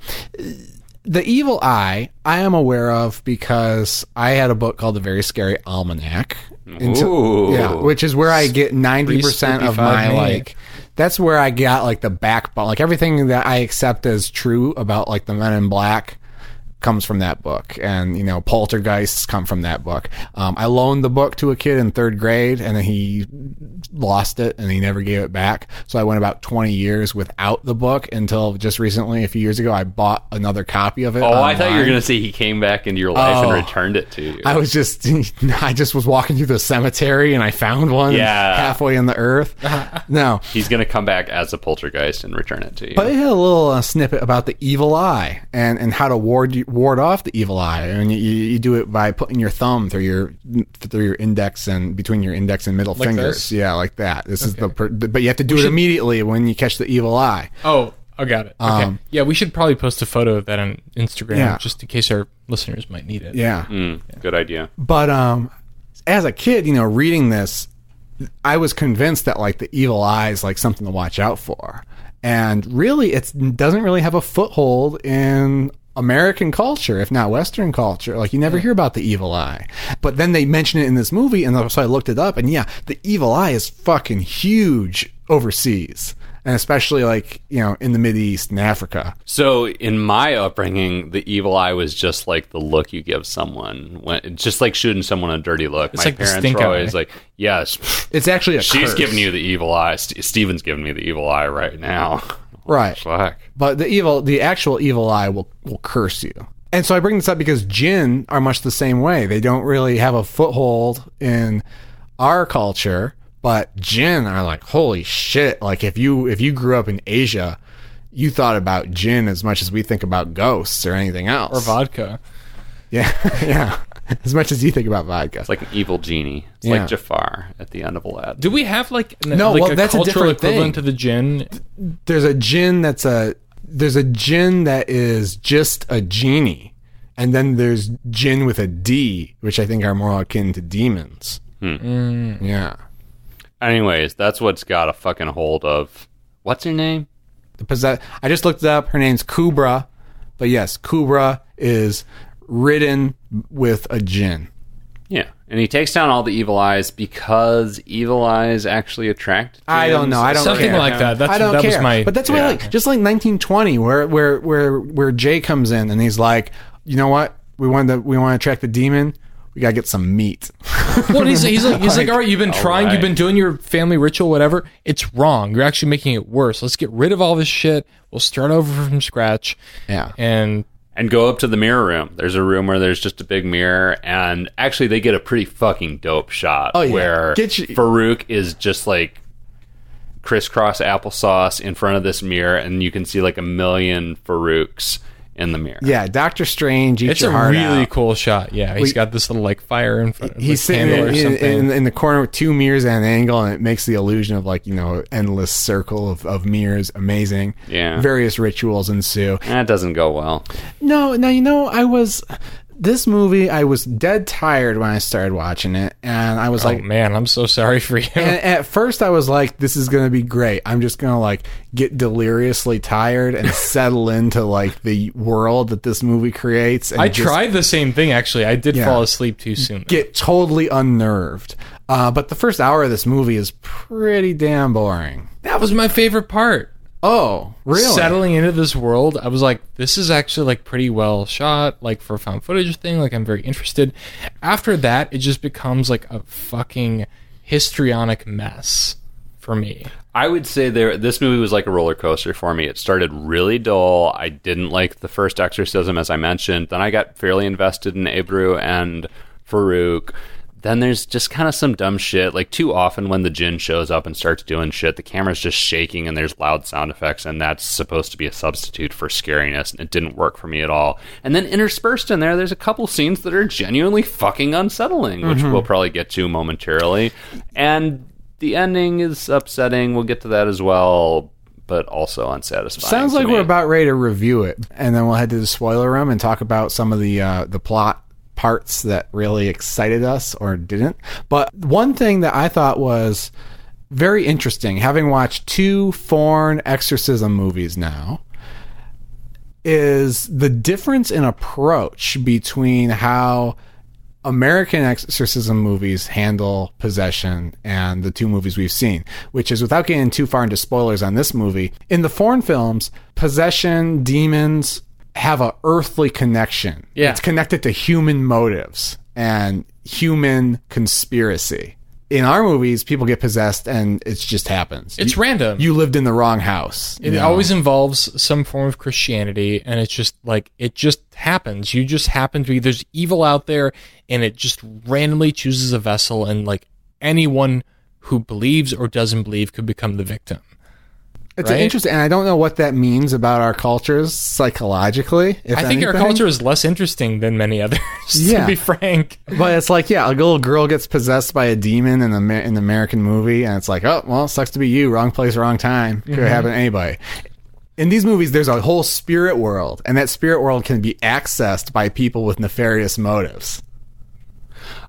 the evil eye, I am aware of because I had a book called The Very Scary Almanac. Until- yeah, which is where I get ninety percent of my me. like. That's where I got like the backbone, like everything that I accept as true about like the Men in Black comes from that book, and you know poltergeists come from that book. Um, I loaned the book to a kid in third grade, and then he lost it, and he never gave it back. So I went about twenty years without the book until just recently, a few years ago, I bought another copy of it. Oh, I thought you were going to say he came back into your life and Oh. returned it to you. I was just, I just was walking through the cemetery and I found one Yeah. halfway in the earth. no, He's going to come back as a poltergeist and return it to you. But it had a little uh, snippet about the evil eye and, and how to ward ward off the evil eye, and you, you do it by putting your thumb through your through your index and between your index and middle Like fingers. this? Yeah, like that. This is the, per- but you have to do it immediately when you catch the evil eye. oh, I got it. Okay, Um, yeah, we should probably post a photo of that on Instagram Yeah. just in case our listeners might need it. Yeah, Mm, Good idea. but um, as a kid, you know, reading this, I was convinced that like the evil eye is like something to watch out for. And really, it doesn't really have a foothold in American culture, if not Western culture. Like you never hear about the evil eye, but then they mention it in this movie, and so I looked it up, and yeah, the evil eye is fucking huge overseas, and especially like you know in the Mid East and Africa. So in my upbringing, the evil eye was just like the look you give someone when just like shooting someone a dirty look. It's my like the parents stink were always eye. like, "Yes, It's actually a she's curse. giving you the evil eye. St- Steven's giving me the evil eye right now." Right. Fuck. But the evil, the actual evil eye will will curse you. And so I bring this up because jinn are much the same way. They don't really have a foothold in our culture, but jinn are like holy shit. Like if you if you grew up in Asia, you thought about jinn as much as we think about ghosts or anything else. or vodka. Yeah, yeah. As much as you think about vodka. It's like an evil genie. It's Yeah. like Jafar at the end of Aladdin. Do we have like n- No, like well, a that's a cultural different equivalent thing. to the jinn? there's a jinn that's a there's a jinn that is just a genie, and then there's djinn with a D, which I think are more akin to demons. Hmm. Mm. Yeah, Anyways, that's what's got a fucking hold of. What's her name? the possess- I just looked it up. Her name's Kubra, but yes, Kubra is ridden with a jinn. Yeah, and he takes down all the evil eyes because evil eyes actually attract. I don't know. I don't Something care. like that. That's I don't that care. was my. but that's why, yeah. like, just like 1920, where where where where Jay comes in and he's like, you know what? We want to we want to attract the demon. We gotta get some meat. Well, he's, he's like, he's like, all right, you've been trying, right. you've been doing your family ritual, whatever. It's wrong. You're actually making it worse. Let's get rid of all this shit. We'll start over from scratch. Yeah. And and go up to the mirror room. There's a room where there's just a big mirror, and actually they get a pretty fucking dope shot Oh, yeah. where Get you- Farouk is just like crisscross applesauce in front of this mirror, and you can see like a million Farouks in the mirror. Yeah, Doctor Strange eats it's your a heart really out. cool shot. Yeah, he's We- got this little like fire in front of He's the sitting candle in, or in, something. in, in the corner with two mirrors at an angle, and it makes the illusion of like you know endless circle of, of mirrors. Amazing. Yeah. Various rituals ensue. And that doesn't go well. No, now you know I was this movie. I was dead tired when I started watching it, and I was oh like, man, I'm so sorry for you. And at first, I was like, "This is gonna be great. I'm just gonna like get deliriously tired and settle into like the world that this movie creates." And I just tried the same thing actually. I did Yeah. fall asleep too soon. Get totally unnerved. Uh, but the first hour of this movie is pretty damn boring. that was my favorite part. Oh, really? Settling into this world, I was like, this is actually like pretty well shot, like for a found footage thing. Like I'm very interested. After that, it just becomes like a fucking histrionic mess for me. I would say there this movie was like a roller coaster for me. It started really dull. I didn't like the first exorcism as I mentioned. Then I got fairly invested in Abru and Farouk. Then there's just kind of some dumb shit. Like too often when the jinn shows up and starts doing shit, the camera's just shaking and there's loud sound effects and that's supposed to be a substitute for scariness and it didn't work for me at all. And then interspersed in there there's a couple scenes that are genuinely fucking unsettling, which we'll probably get to momentarily. And the ending is upsetting. We'll get to that as well, but also unsatisfying. Sounds like me. we're about ready to review it, and then we'll head to the spoiler room and talk about some of the uh, the plot parts that really excited us or didn't. But one thing that I thought was very interesting, having watched two foreign exorcism movies now, is the difference in approach between how American exorcism movies handle possession and the two movies we've seen, which is without getting too far into spoilers on this movie. In the foreign films, possession, demons have a earthly connection. Yeah. It's connected to human motives and human conspiracy. In our movies, people get possessed and it just happens. It's you, random. You lived in the wrong house. It you know? always involves some form of Christianity, and it's just like it just happens. You just happen to be there's evil out there, and it just randomly chooses a vessel, and like anyone who believes or doesn't believe could become the victim. It's right? interesting, and I don't know what that means about our cultures psychologically. If I think our culture is less interesting than many others, Yeah. to be frank. But it's like, yeah, a little girl gets possessed by a demon in the in the American movie, and it's like, oh, well, sucks to be you. Wrong place, wrong time. Could mm-hmm. happen to anybody. In these movies, there's a whole spirit world, and that spirit world can be accessed by people with nefarious motives.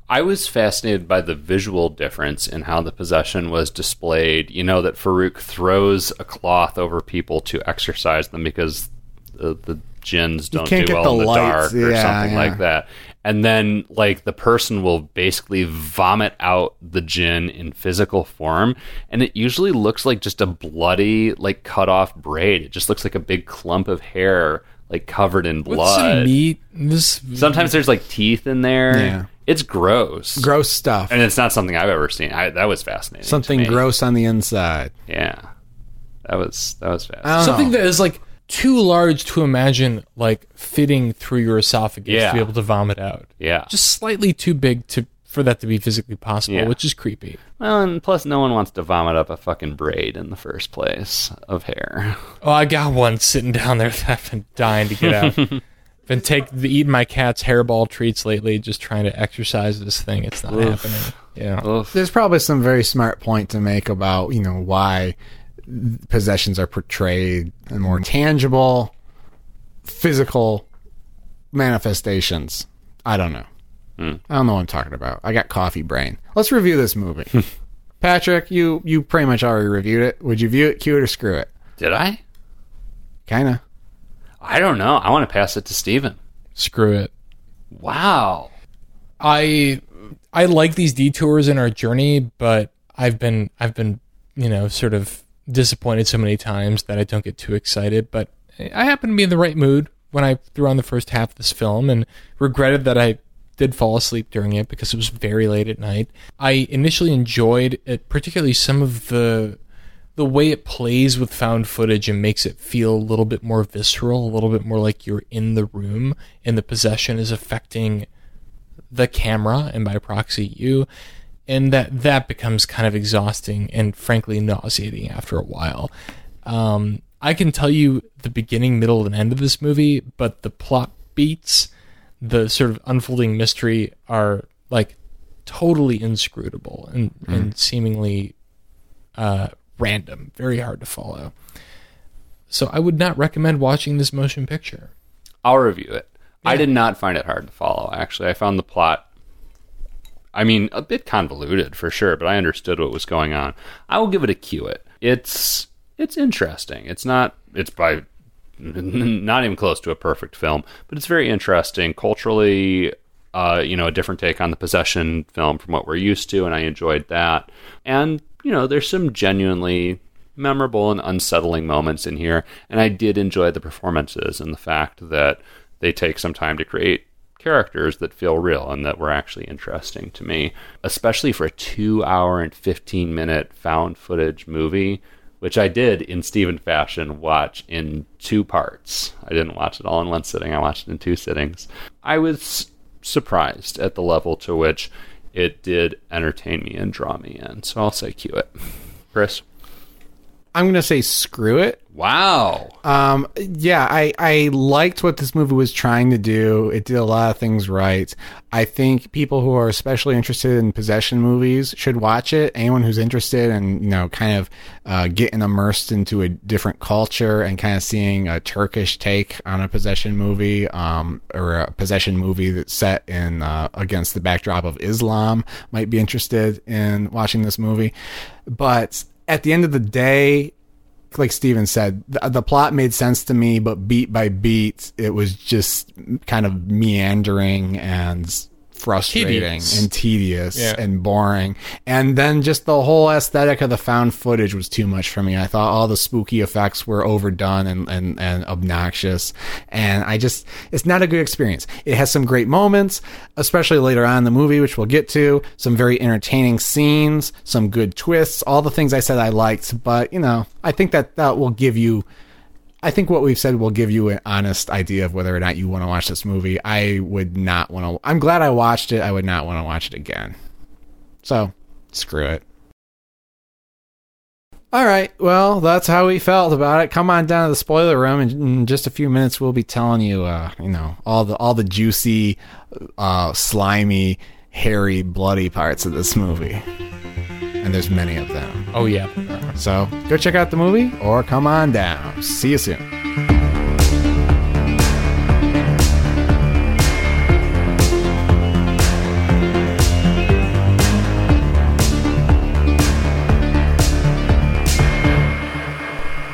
I was fascinated by the visual difference in how the possession was displayed. You know, that Farouk throws a cloth over people to exorcise them because the, the jinns don't do well the in the lights. dark or Yeah, something yeah. like that. And then, like, the person will basically vomit out the jinn in physical form. And it usually looks like just a bloody, like, cut off braid. It just looks like a big clump of hair, like, covered in With blood. some meat. This Sometimes there's like teeth in there. Yeah. It's gross. Gross stuff. And it's not something I've ever seen. I, that was fascinating. Something gross on the inside. Yeah. That was that was I fascinating. something know. that is like too large to imagine like fitting through your esophagus Yeah. to be able to vomit out. Yeah. Just slightly too big to for that to be physically possible, Yeah. which is creepy. well, and plus no one wants to vomit up a fucking braid in the first place of hair. Oh, I got one sitting down there that I've been dying to get out. been take eating my cat's hairball treats lately, just trying to exercise this thing. It's not happening. Yeah. Oof. There's probably some very smart point to make about, you know, why possessions are portrayed in more tangible, physical manifestations. I don't know. Hmm. I don't know what I'm talking about. I got coffee brain. Let's review this movie. Patrick, you you pretty much already reviewed it. Would you view it, cue it, or screw it? Did I? Kinda. I don't know. I want to pass it to Steven. Screw it. Wow. I I like these detours in our journey, but I've been I've been you know sort of disappointed so many times that I don't get too excited. But I happen to be in the right mood when I threw on the first half of this film, and regretted that I did fall asleep during it because it was very late at night. I initially enjoyed it, particularly some of the the way it plays with found footage and makes it feel a little bit more visceral, a little bit more like you're in the room and the possession is affecting the camera and by proxy you. And that that becomes kind of exhausting and frankly nauseating after a while. Um, i can tell you the beginning middle and end of this movie but the plot beats the sort of unfolding mystery are like totally inscrutable and, and seemingly uh, random very hard to follow so i would not recommend watching this motion picture I'll review it. I did not find it hard to follow, actually. I found the plot, I mean, a bit convoluted for sure, but I understood what was going on. I will give it a Q it. It's it's interesting. It's not it's by not even close to a perfect film, but it's very interesting culturally. Uh, you know, a different take on the possession film from what we're used to, and I enjoyed that. And you know, there's some genuinely memorable and unsettling moments in here, and I did enjoy the performances and the fact that they take some time to create characters that feel real and that were actually interesting to me, especially for a two hour and 15 minute found footage movie, which I did in Steven fashion watch in two parts. I didn't watch it all in one sitting, I watched it in two sittings. I was surprised at the level to which it did entertain me and draw me in. So I'll say cue it. Chris? I'm gonna say screw it. Wow. Um, yeah, I, I liked what this movie was trying to do. It did a lot of things right. I think people who are especially interested in possession movies should watch it. Anyone who's interested in, you know, kind of uh, getting immersed into a different culture and kind of seeing a Turkish take on a possession movie, um, or a possession movie that's set in uh, against the backdrop of Islam might be interested in watching this movie. But at the end of the day, like Steven said, the, the plot made sense to me, but beat by beat, it was just kind of meandering and frustrating Tedious. and tedious Yeah. and boring. And then just the whole aesthetic of the found footage was too much for me. I thought all the spooky effects were overdone and, and, and obnoxious. And I just, it's not a good experience. It has some great moments, especially later on in the movie, which we'll get to. Some very entertaining scenes, some good twists, all the things I said I liked. But, you know, I think that that will give you I think what we've said will give you an honest idea of whether or not you want to watch this movie. I would not want to. I'm glad I watched it. I would not want to watch it again. So, screw it. All right. Well, that's how we felt about it. Come on down to the spoiler room, and in just a few minutes, we'll be telling you, uh, you know, all the all the juicy, uh, slimy, hairy, bloody parts of this movie. And there's many of them. oh yeah So go check out the movie or come on down. See you soon.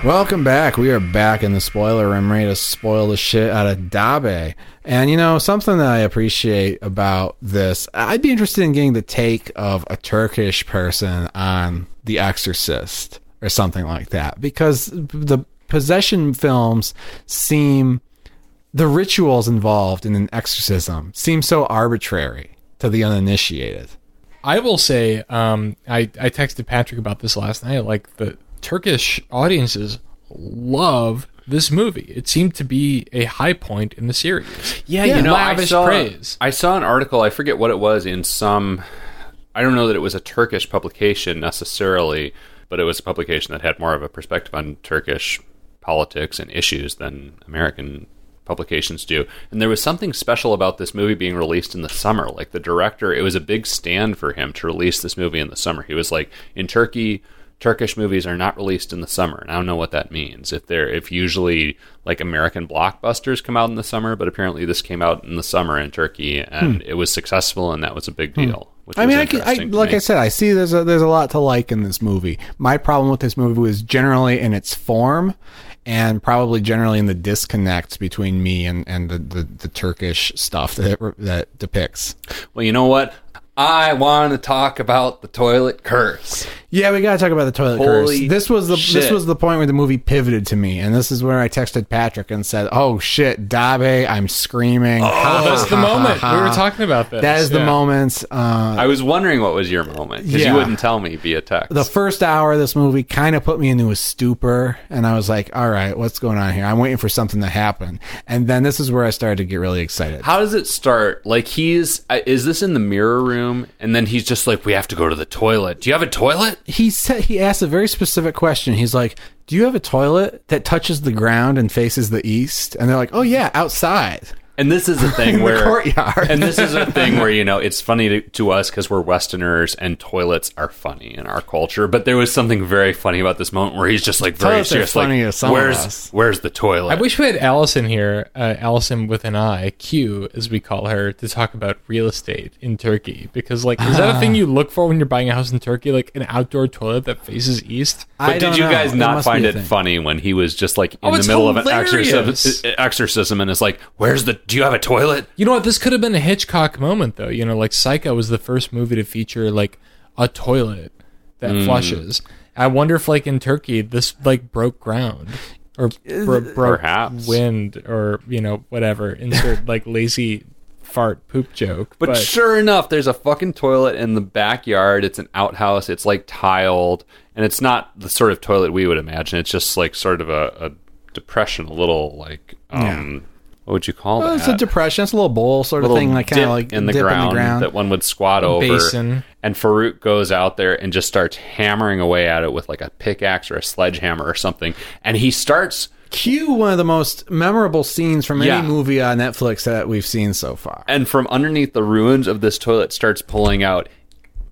Welcome back. We are back in the spoiler room, ready to spoil the shit out of Dabbe. And you know, something that I appreciate about this, I'd be interested in getting the take of a Turkish person on The Exorcist or something like that. Because the possession films seem the rituals involved in an exorcism seem so arbitrary to the uninitiated. I will say, um, I I texted Patrick about this last night. Like the Turkish audiences love this movie. It seemed to be a high point in the series. Yeah, Yeah, you know, I saw, praise. I saw an article. I forget what it was in some. I don't know that it was a Turkish publication necessarily, but it was a publication that had more of a perspective on Turkish politics and issues than American publications do. And there was something special about this movie being released in the summer. Like the director, it was a big stand for him to release this movie in the summer. He was like, in Turkey, Turkish movies are not released in the summer, and I don't know what that means. If they're if usually like American blockbusters come out in the summer, but apparently this came out in the summer in Turkey, and hmm. it was successful, and that was a big hmm. deal. Which I mean, I, can, I like me. I said, I see there's a, there's a lot to like in this movie. My problem with this movie was generally in its form, and probably generally in the disconnect between me and, and the, the, the Turkish stuff that that depicts. Well, you know what? I want to talk about the toilet curse. Yeah, we gotta talk about the toilet Holy curse. This was the this was the point where the movie pivoted to me, and this is where I texted Patrick and said, "Oh shit, Dabbe, I'm screaming." Oh, that's the moment we were talking about this. That is the moment. Uh, I was wondering what was your moment because Yeah. you wouldn't tell me via text. the first hour of this movie kind of put me into a stupor and i was like all right what's going on here i'm waiting for something to happen and then this is where i started to get really excited How does it start? Like he's uh, is this in the mirror room, and then he's just like, "We have to go to the toilet. Do you have a toilet?" he said he asked a very specific question he's like do you have a toilet that touches the ground and faces the east and they're like oh yeah outside And this is a thing in the where courtyard and this is a thing where you know it's funny to, to us because we're Westerners and toilets are funny in our culture. But there was something very funny about this moment where he's just like very Toilets are serious, funny like, to some of "Where's us." where's the toilet?" I wish we had Allison here, uh, Allison with an I, Q, as we call her, to talk about real estate in Turkey. Because, like, is that a thing you look for when you're buying a house in Turkey? Like an outdoor toilet that faces east? I But don't did you guys It not find it thing. funny when he was just like in Oh, the it's middle of an hilarious. exorcism, exorcism and it's like, "Where's the? Do you have a toilet?" You know what? This could have been a Hitchcock moment, though. You know, like Psycho was the first movie to feature like a toilet that Mm. flushes. I wonder if, like in Turkey, this like broke ground or bro- broke Perhaps. wind or you know whatever. Insert like lazy fart poop joke. But, sure enough, there's a fucking toilet in the backyard. It's an outhouse. It's like tiled, and it's not the sort of toilet we would imagine. It's just like sort of a, a depression, a little like um, what would you call well, that? it's a depression it's a little bowl sort of thing like kind of like in the, ground in the ground that one would squat over. basin. And Farouk goes out there and just starts hammering away at it with like a pickaxe or a sledgehammer or something. And he starts Cue one of the most memorable scenes from Yeah. any movie on Netflix that we've seen so far. and from underneath the ruins of this toilet starts pulling out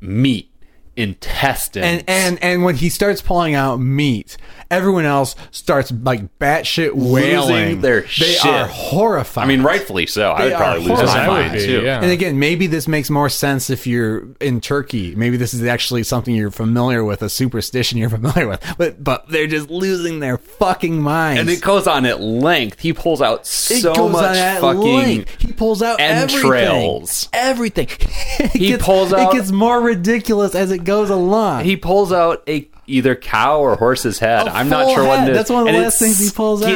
meat, intestines, And and and when he starts pulling out meat, everyone else starts like batshit wailing. their they shit. are horrified. I mean, rightfully so. I would probably lose my mind I would be, too. yeah. And again, maybe this makes more sense if you're in Turkey. Maybe this is actually something you're familiar with, a superstition you're familiar with. But but they're just losing their fucking minds. And it goes on at length. He pulls out It so goes much on at fucking. length. He pulls out entrails. Everything. everything. He gets, pulls It gets more ridiculous as it goes along. He pulls out a either cow or horse's head. I'm not sure what it is. That's one of the And last things he pulls out.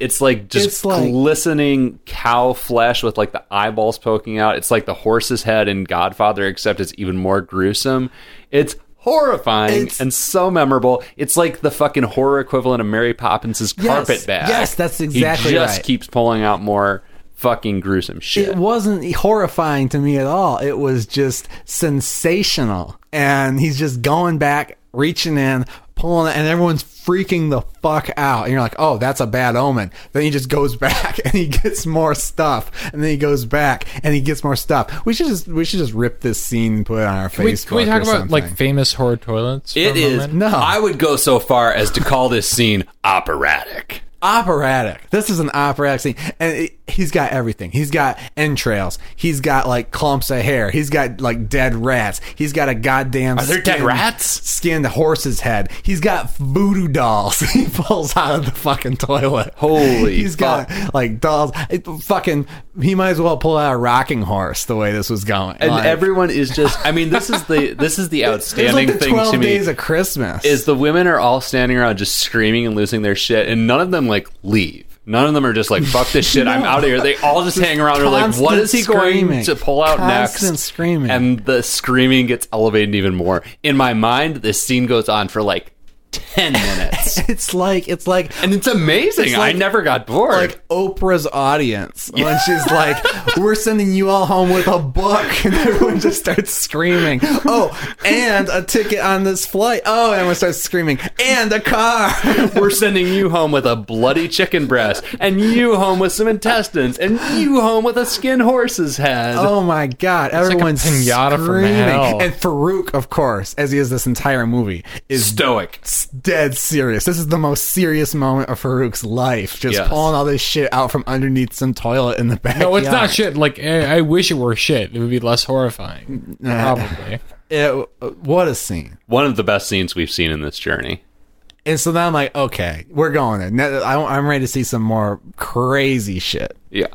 It's like just It's like- glistening cow flesh with like the eyeballs poking out. It's like the horse's head in Godfather, except it's even more gruesome. It's horrifying It's- and so memorable. It's like the fucking horror equivalent of Mary Poppins' Yes. carpet bag. Yes, that's exactly He just right. keeps pulling out more fucking gruesome shit. it wasn't horrifying to me at all. It was just sensational. And he's just going back, reaching in, pulling it, and everyone's freaking the fuck out. And you're like, oh, that's a bad omen. Then he just goes back and he gets more stuff. And then he goes back and he gets more stuff. We should just we should just rip this scene and put it on our Can we, can we talk or about something. like famous horror toilets? for It a is. moment? No. I would go so far as to call this scene operatic. operatic. This is an operatic scene, and it, he's got everything. He's got entrails. He's got like clumps of hair. He's got like dead rats. He's got a goddamn. Are there dead rats? Skinned horse's head. He's got voodoo dolls. he pulls out of the fucking toilet. Holy He's got like dolls. It, fucking. He might as well pull out a rocking horse the way this was going. and Like, everyone is just. I mean, this is the this is the outstanding like the thing to me. Days of Christmas. is the women are all standing around just screaming and losing their shit, and none of them like leave. None of them are just like fuck this shit. I'm out of here. They all just, hang around. and are like, what is he going to pull out Constant next? screaming. and the screaming gets elevated even more. In my mind, this scene goes on for like ten minutes, it's like it's like and it's amazing. It's like- I never got bored. like Oprah's audience when she's like, "We're sending you all home with a book," and everyone just starts screaming. Oh, and a ticket on this flight. Oh, and everyone starts screaming, and a car. We're sending you home with a bloody chicken breast, and you home with some intestines, and you home with a skin horse's head. Oh my god! like a Everyone's pinata from screaming, hell. and Farouk, of course, as he is this entire movie, is Stoic. s- dead serious. This is the most serious moment of Farouk's life. Just Yes. pulling all this shit out from underneath some toilet in the back. No, it's not shit. Like I, I wish it were shit. It would be less horrifying. Probably. Uh, what a scene. One of the best scenes we've seen in this journey. And so now I'm like, okay, we're going there. Now, I- I'm ready to see some more crazy shit. Yeah.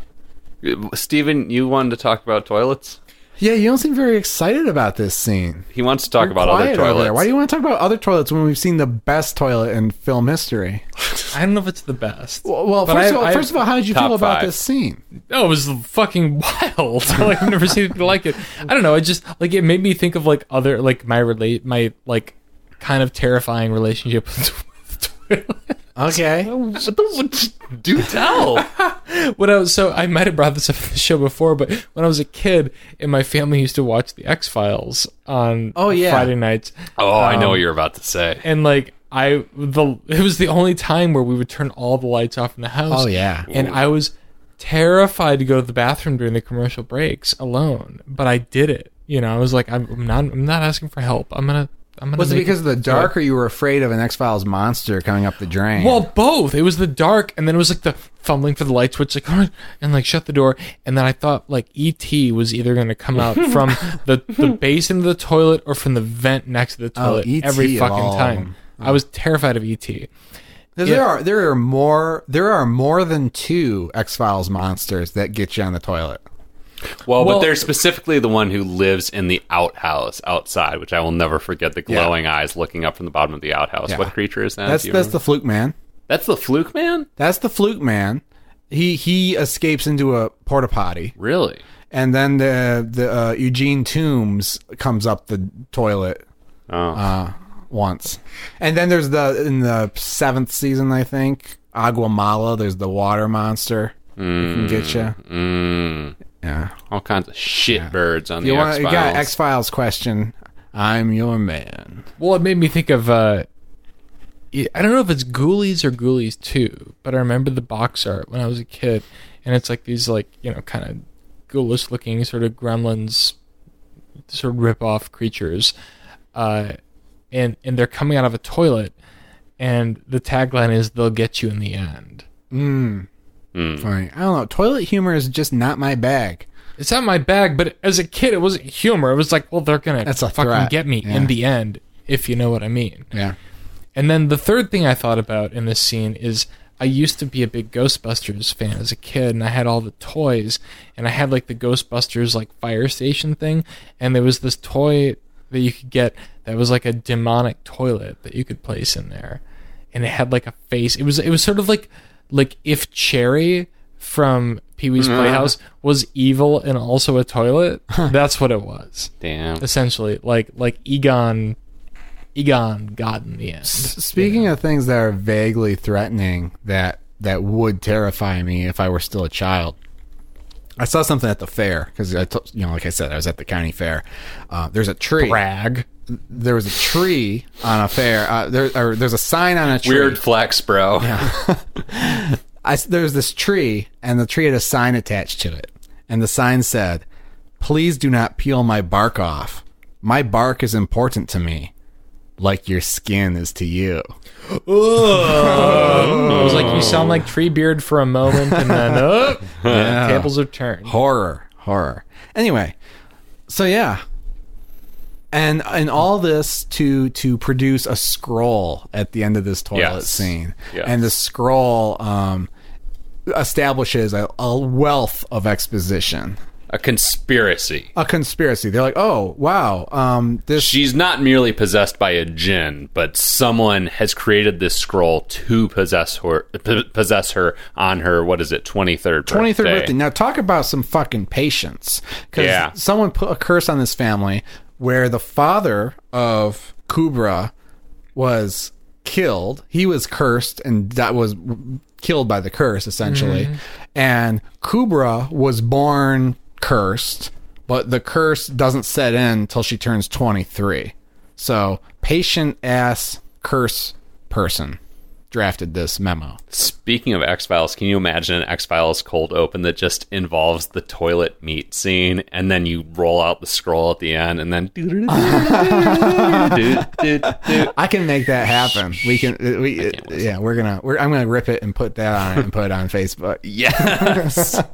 Steven, you wanted to talk about toilets? Yeah, you don't seem very excited about this scene. He wants to talk You're about other quiet over toilets. there. Why do you want to talk about other toilets when we've seen the best toilet in film history? I don't know if it's the best. Well, well first, I- of all, I- first of all, how did you feel about five. this scene? Oh, it was fucking wild. like I've never seen anything like it. I don't know. It just like it made me think of like other like my relate my like kind of terrifying relationship with, with toilet. Okay. What the, what, do tell. when I was so I might have brought this up in the show before, but when I was a kid and my family used to watch the X Files on Oh, yeah. Friday nights. Oh, I know Um, what you're about to say. and like I the it was the only time where we would turn all the lights off in the house. Oh, yeah. And I was terrified to go to the bathroom during the commercial breaks alone, but I did it. You know, I was like, I'm, I'm not, I'm not asking for help. I'm gonna. Was it because of the dark, or you were afraid of an X Files monster coming up the drain? Well, both. It was the dark, and then it was like the fumbling for the light switch, like and like shut the door. And then I thought like ET was either going to come out from the the basin of the toilet or from the vent next to the oh, toilet E.T. every fucking all time. I was terrified of E ET. there are there are more there are more than two X Files monsters that get you on the toilet. Well, Well- but they're specifically the one who lives in the outhouse outside, which I will never forget the glowing eyes looking up from the bottom of the outhouse. Yeah. What creature is that? That's that's remember? the fluke man. that's the fluke man? That's the fluke man. He he escapes into a porta potty, Really? and then the the uh, Eugene Tooms comes up the toilet Oh. uh, once, and then there's the in the seventh season I think Agua Mala. There's the water monster. who Can get you. mm, Yeah. all kinds of shit birds on You the want X you got X Files question? I'm your man. Well, it made me think of. uh I don't know if it's Ghoulies or Ghoulies 2, but I remember the box art when I was a kid, and it's like these like you know kind of ghoulish looking sort of gremlins, sort of rip off creatures, uh, and and they're coming out of a toilet, and the tagline is "They'll get you in the end." Mm. Mm. Funny. I don't know. Toilet humor is just not my bag. It's not my bag, but as a kid, it wasn't humor. It was like, well, they're gonna That's a fucking threat. get me Yeah. in the end, if you know what I mean. Yeah. And then the third thing I thought about in this scene is I used to be a big Ghostbusters fan as a kid, and I had all the toys, and I had like the Ghostbusters like fire station thing, and there was this toy that you could get that was like a demonic toilet that you could place in there, and it had like a face. It was it was sort of like like if Chairry from Pee Wee's Playhouse was evil and also a toilet. That's what it was Damn. essentially, like like Egon. Egon got in the end. S- Speaking of things that are vaguely threatening that that would terrify me if I were still a child. I saw something at the fair because I, t- you know, like I said, I was at the county fair. Uh, there's a tree. Brag. There was a tree on a fair. Uh, there, or there's a sign on a tree. Weird flex, bro. I s there's this tree, and the tree had a sign attached to it, and the sign said, "Please do not peel my bark off. My bark is important to me. like your skin is to you. I was like, you sound like Treebeard for a moment, and then oh, Yeah. tables are turned. horror horror anyway so yeah and and all this to to produce a scroll at the end of this toilet Yes. scene Yes. and the scroll um establishes a, a wealth of exposition A conspiracy. a conspiracy they're like oh wow um this She's not merely possessed by a jinn, but someone has created this scroll to possess her, p- possess her on her. What is it? Twenty third. 23rd birthday. Now talk about some fucking patience. Because Yeah. someone put a curse on this family where the father of Kubra was killed. He was cursed and that was killed by the curse essentially. Mm-hmm. And Kubra was born cursed, but the curse doesn't set in until she turns 23. So, patient ass curse person drafted this memo. Speaking of X Files, can you imagine an X Files cold open that just involves the toilet meat scene, and then you roll out the scroll at the end, and then I can make that happen. We can. uh, We yeah. We're gonna. We're, I'm gonna rip it and put that on it and put it on Facebook. yes.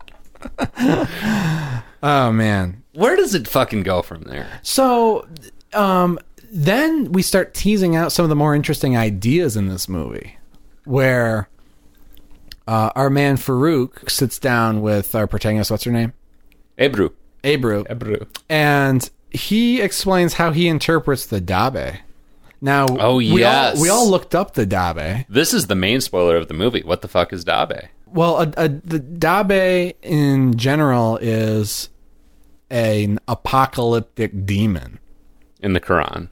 Oh man. Where does it fucking go from there? So, um, then we start teasing out some of the more interesting ideas in this movie, where uh, our man Farouk sits down with our protagonist. What's her name? Ebru. Abru. Ebru. and he explains how he interprets the Dabbe. Now, Oh, we yes. all, we all looked up the Dabbe. This is the main spoiler of the movie. What the fuck is Dabbe? Well, a, a, the Dabbe in general is an apocalyptic demon. In the Quran.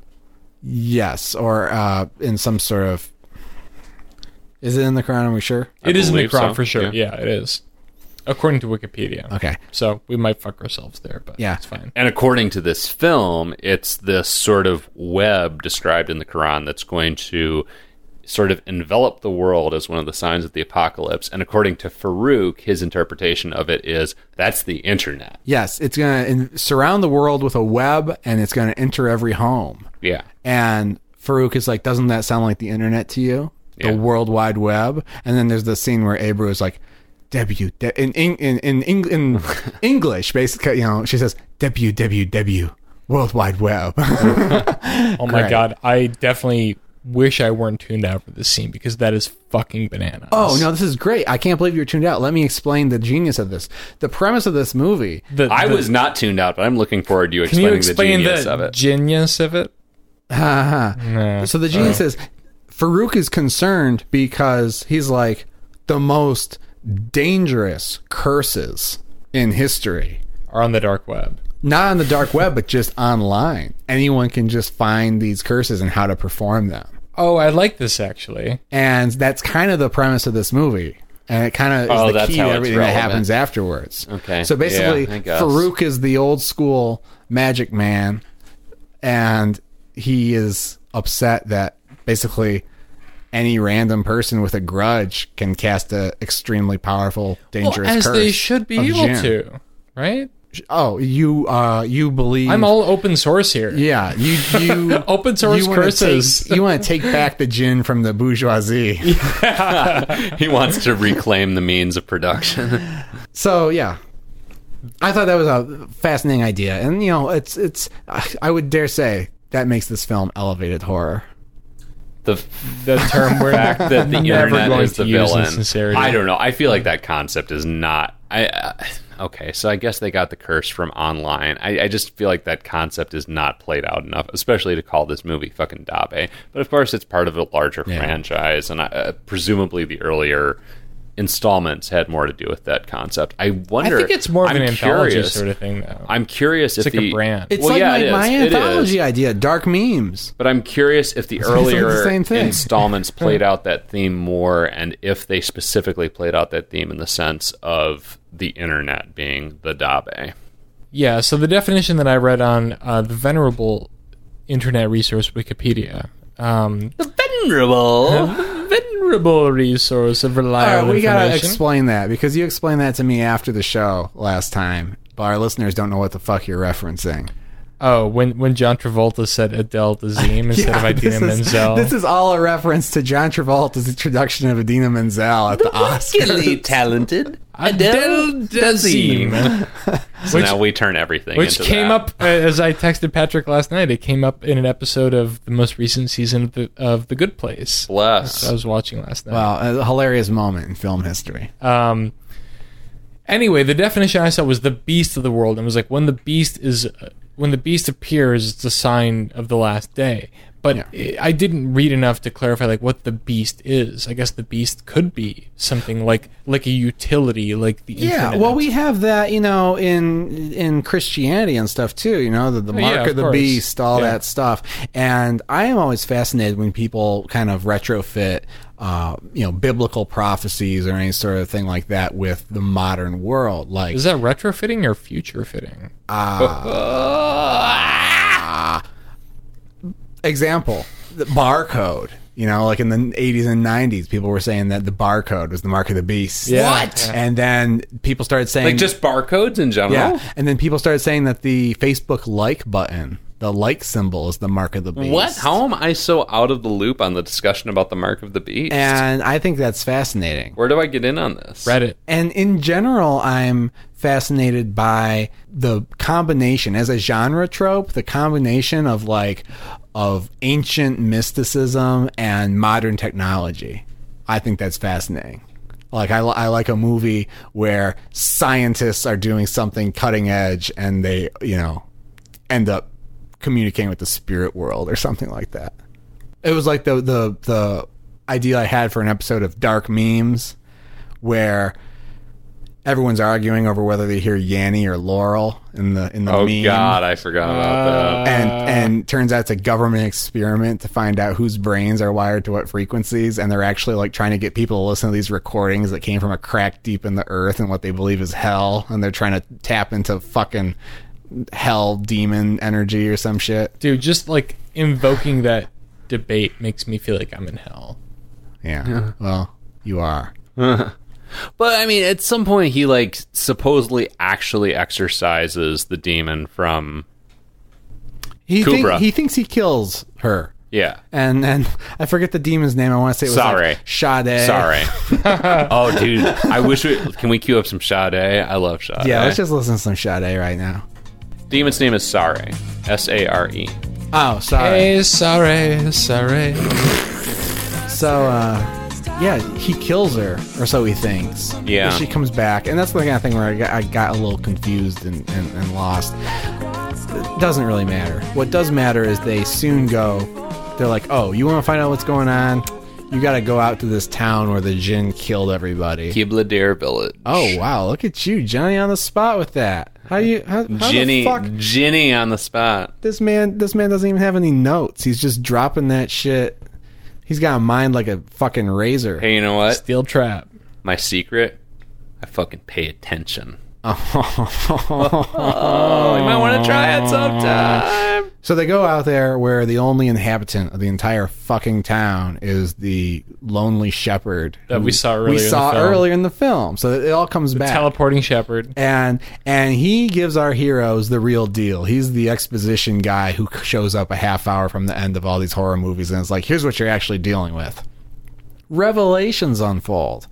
Yes, or uh, in some sort of. Is it in the Quran? Are we sure? I It is in the believe Quran so, for sure. yeah. Yeah. it is. According to Wikipedia. Okay. So we might fuck ourselves there, but Yeah. it's fine. And according to this film, it's this sort of web described in the Quran that's going to sort of envelop the world as one of the signs of the apocalypse. And according to Farouk, his interpretation of it is that's the internet. Yes, it's going to in, surround the world with a web, and it's going to enter every home. Yeah. And Farouk is like, "Doesn't that sound like the internet to you? Yeah. The World Wide Web?" And then there's the scene where Abru is like, "W de- in in in in, Eng- in English, basically, you know, she says www World Wide Web." Oh my Great. god, I definitely wish I weren't tuned out for this scene because that is fucking bananas. oh no, this is great! I can't believe you're tuned out. Let me explain the genius of this. The premise of this movie. The- I the- was not tuned out, but I'm looking forward to you Can you explaining explain the genius the of it. genius of it? Uh-huh. No. So the genius is Farouk is concerned because he's like the most dangerous curses in history. Are on the dark web. Not on the dark web, but just online. Anyone can just find these curses and how to perform them. Oh, I like this actually. And that's kind of the premise of this movie. And it kind of is Oh, the key to how it's everything that happens afterwards. Okay. So basically, Yeah, Farouk is the old school magic man, and he is upset that basically any random person with a grudge can cast a extremely powerful, dangerous well, as curse. they should be able Jinn. to, right? Oh, you uh, you believe? I'm all open source here. Yeah, you you Open source you wanna curses. Take, you want to take back the gin from the bourgeoisie. he wants to reclaim the means of production. So yeah, I thought that was a fascinating idea, and you know, it's it's. I would dare say that makes this film elevated horror. The The term we're fact that the internet is the villain. I don't know. I feel like that concept is not. I uh, okay. So I guess they got the curse from online. I, I just feel like that concept is not played out enough, especially to call this movie fucking Dabbe. But of course, it's part of a larger Yeah. franchise, and I, uh, presumably the earlier installments had more to do with that concept. I wonder. I think it's more of I'm an anthology curious- sort of thing, though. I'm curious if like the a brand. It's Well, like yeah, my, it is. my It is. anthology idea, dark memes. But I'm curious if the like earlier the same thing. installments played out that theme more, and if they specifically played out that theme in the sense of the internet being the Dabbe. Yeah, so the definition that I read on uh, the venerable internet resource Wikipedia, um, Venerable. venerable resource of reliable right, we gotta explain that because you explained that to me after the show last time, but our listeners don't know what the fuck you're referencing. Oh, when when John Travolta said Adele Dazeem instead of this Idina is, Menzel. this is all a reference to John Travolta's introduction of Idina Menzel at the Oscars. talented Adele Dazeem. So Which- now we turn everything Which into came that. up uh, as I texted Patrick last night. It came up in an episode of the most recent season of the of The Good Place. Bless. I was watching last night. Wow, a hilarious moment in film history. Um. Anyway, the definition I saw was the beast of the world, and it was like when the beast is uh, when the beast appears, it's a sign of the last day. But Yeah. I I didn't read enough to clarify like what the beast is. I guess the beast could be something like like a utility, like the Yeah, internet. well, we have that, you know, in in Christianity and stuff too. You know, the, the Oh, mark yeah, of the course. beast, all Yeah. that stuff. And I am always fascinated when people kind of retrofit, uh, you know, biblical prophecies or any sort of thing like that with the modern world. Like, is that retrofitting or future fitting? example, the barcode. You know, like in the 80s and 90s, people were saying that the barcode was the mark of the beast. Yeah. What? And then people started saying like just barcodes in general. Yeah, and then people started saying that the Facebook like button, the like symbol, is the mark of the beast. What? How am I so out of the loop on the discussion about the mark of the beast? And I think that's fascinating. Where do I get in on this? Reddit. And in general, I'm fascinated by the combination as a genre trope, the combination of like of ancient mysticism and modern technology. I think that's fascinating. Like I, I like a movie where scientists are doing something cutting edge and they, you know, end up communicating with the spirit world or something like that. It was like the the the idea I had for an episode of Dark Memes where everyone's arguing over whether they hear Yanny or Laurel in the in the Oh meme. God, I forgot about that. Uh, and and turns out it's a government experiment to find out whose brains are wired to what frequencies and they're actually like trying to get people to listen to these recordings that came from a crack deep in the earth and what they believe is hell and they're trying to tap into fucking hell demon energy or some shit. Dude, just like invoking that debate makes me feel like I'm in hell. Yeah. Well, you are. But I mean, at some point, he like supposedly actually exorcises the demon from. He think, he thinks he kills her. Yeah. And and I forget the demon's name. I want to say it was Sorry. like Sade. Sorry. oh, dude, I wish we can we cue up some Sade. I love Sade. Yeah, let's just listen to some Sade right now. Demon's name is Sare. S A R E. Oh, sorry. Hey, sorry, sorry. So, uh, yeah, he kills her, or so he thinks. Yeah. And she comes back, and that's the kind of thing where I got, I got a little confused and, and, and lost. It doesn't really matter. What does matter is they soon go. They're like, oh, you want to find out what's going on? You got to go out to this town where the Jinn killed everybody. Kibla Dare Village. Oh wow, look at you, Johnny, on the spot with that. How you? How, how Ginny, the fuck? Ginny on the spot. This man, this man doesn't even have any notes. He's just dropping that shit. He's got a mind like a fucking razor. Hey, you know what? Steel trap. My secret. I fucking pay attention. Oh. Oh, you might want to try it sometime. So they go out there where the only inhabitant of the entire fucking town is the lonely shepherd That we saw earlier We in the saw film. earlier in the film. So it all comes back. Teleporting shepherd. and and he gives our heroes the real deal. He's the exposition guy who shows up a half hour from the end of all these horror movies and it's like, here's what you're actually dealing with. Revelations unfold.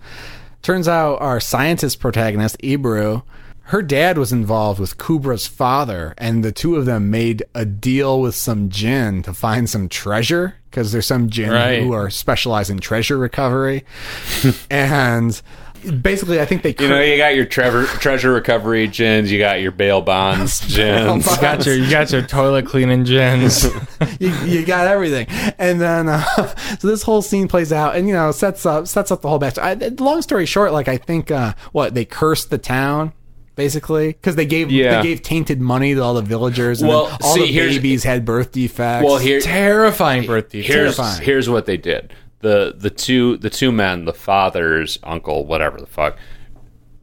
Turns out our scientist protagonist, Ibru, her dad was involved with Kubra's father, and the two of them made a deal with some jinn to find some treasure because there's some jinn Right. who are specialized in treasure recovery. and basically, I think they You know, you got your Trevor, treasure recovery jinns. You got your bail bonds jinns. You got your you got your toilet cleaning jinns. you, you got everything. And then, uh, so this whole scene plays out, and you know, sets up sets up the whole batch. I, long story short, like I think, uh, what they cursed the town. Basically, because they gave Yeah. they gave tainted money to all the villagers, and Well, then all see, the here's- babies had birth defects. Well, here, Terrifying birth defect. here's terrifying. here's what they did. The the two the two men, the father's uncle, whatever the fuck,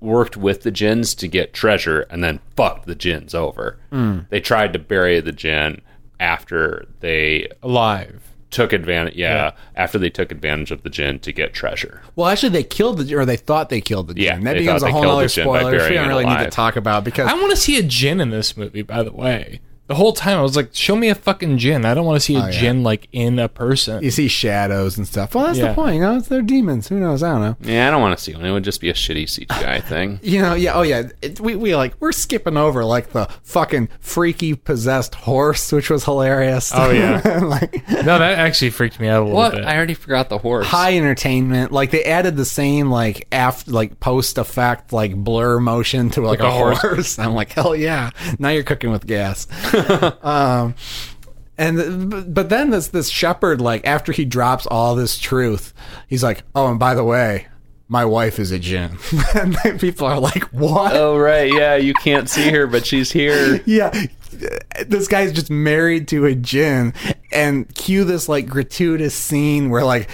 worked with the jinns to get treasure, and then fucked the jinns over. Hmm. They tried to bury the jinn after they alive. Took advantage. Yeah, after they took advantage of the jinn to get treasure. well, actually, they killed the or they thought they killed the Yeah, jinn. that they becomes a whole other the jinn by spoiler. which We don't it really need to talk about because I want to see a jinn in this movie. By the way, The whole time I was like, show me a fucking jinn. I don't want to see a Oh, yeah. jinn like in a person. You see shadows and stuff. Well, that's Yeah. the point. You know, it's, they're demons. Who knows? I don't know. Yeah, I don't want to see one. It would just be a shitty CGI thing. You know, yeah, oh yeah. It, we we like we're skipping over like the fucking freaky possessed horse, which was hilarious. Oh, yeah. like No, that actually freaked me out a little What? bit. I already forgot the horse. high entertainment. Like they added the same like after like post effect like blur motion to like, Like a a horse. horse. I'm like hell yeah. Now you're cooking with gas. um, and but then this this shepherd like after he drops all this truth, he's like, oh, and by the way. My wife is a jinn, and people are like, "What?" Oh right, yeah. You can't see her, but she's here. Yeah. This guy's just married to a jinn and cue this like gratuitous scene where like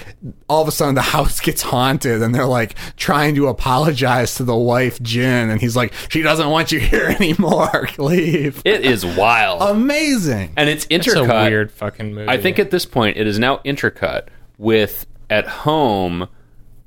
all of a sudden the house gets haunted and they're like trying to apologize to the wife jinn and he's like, She doesn't want you here anymore. Leave. It is wild, Amazing. and it's it's a intercut. weird fucking movie. I think at this point it is now intercut with at home.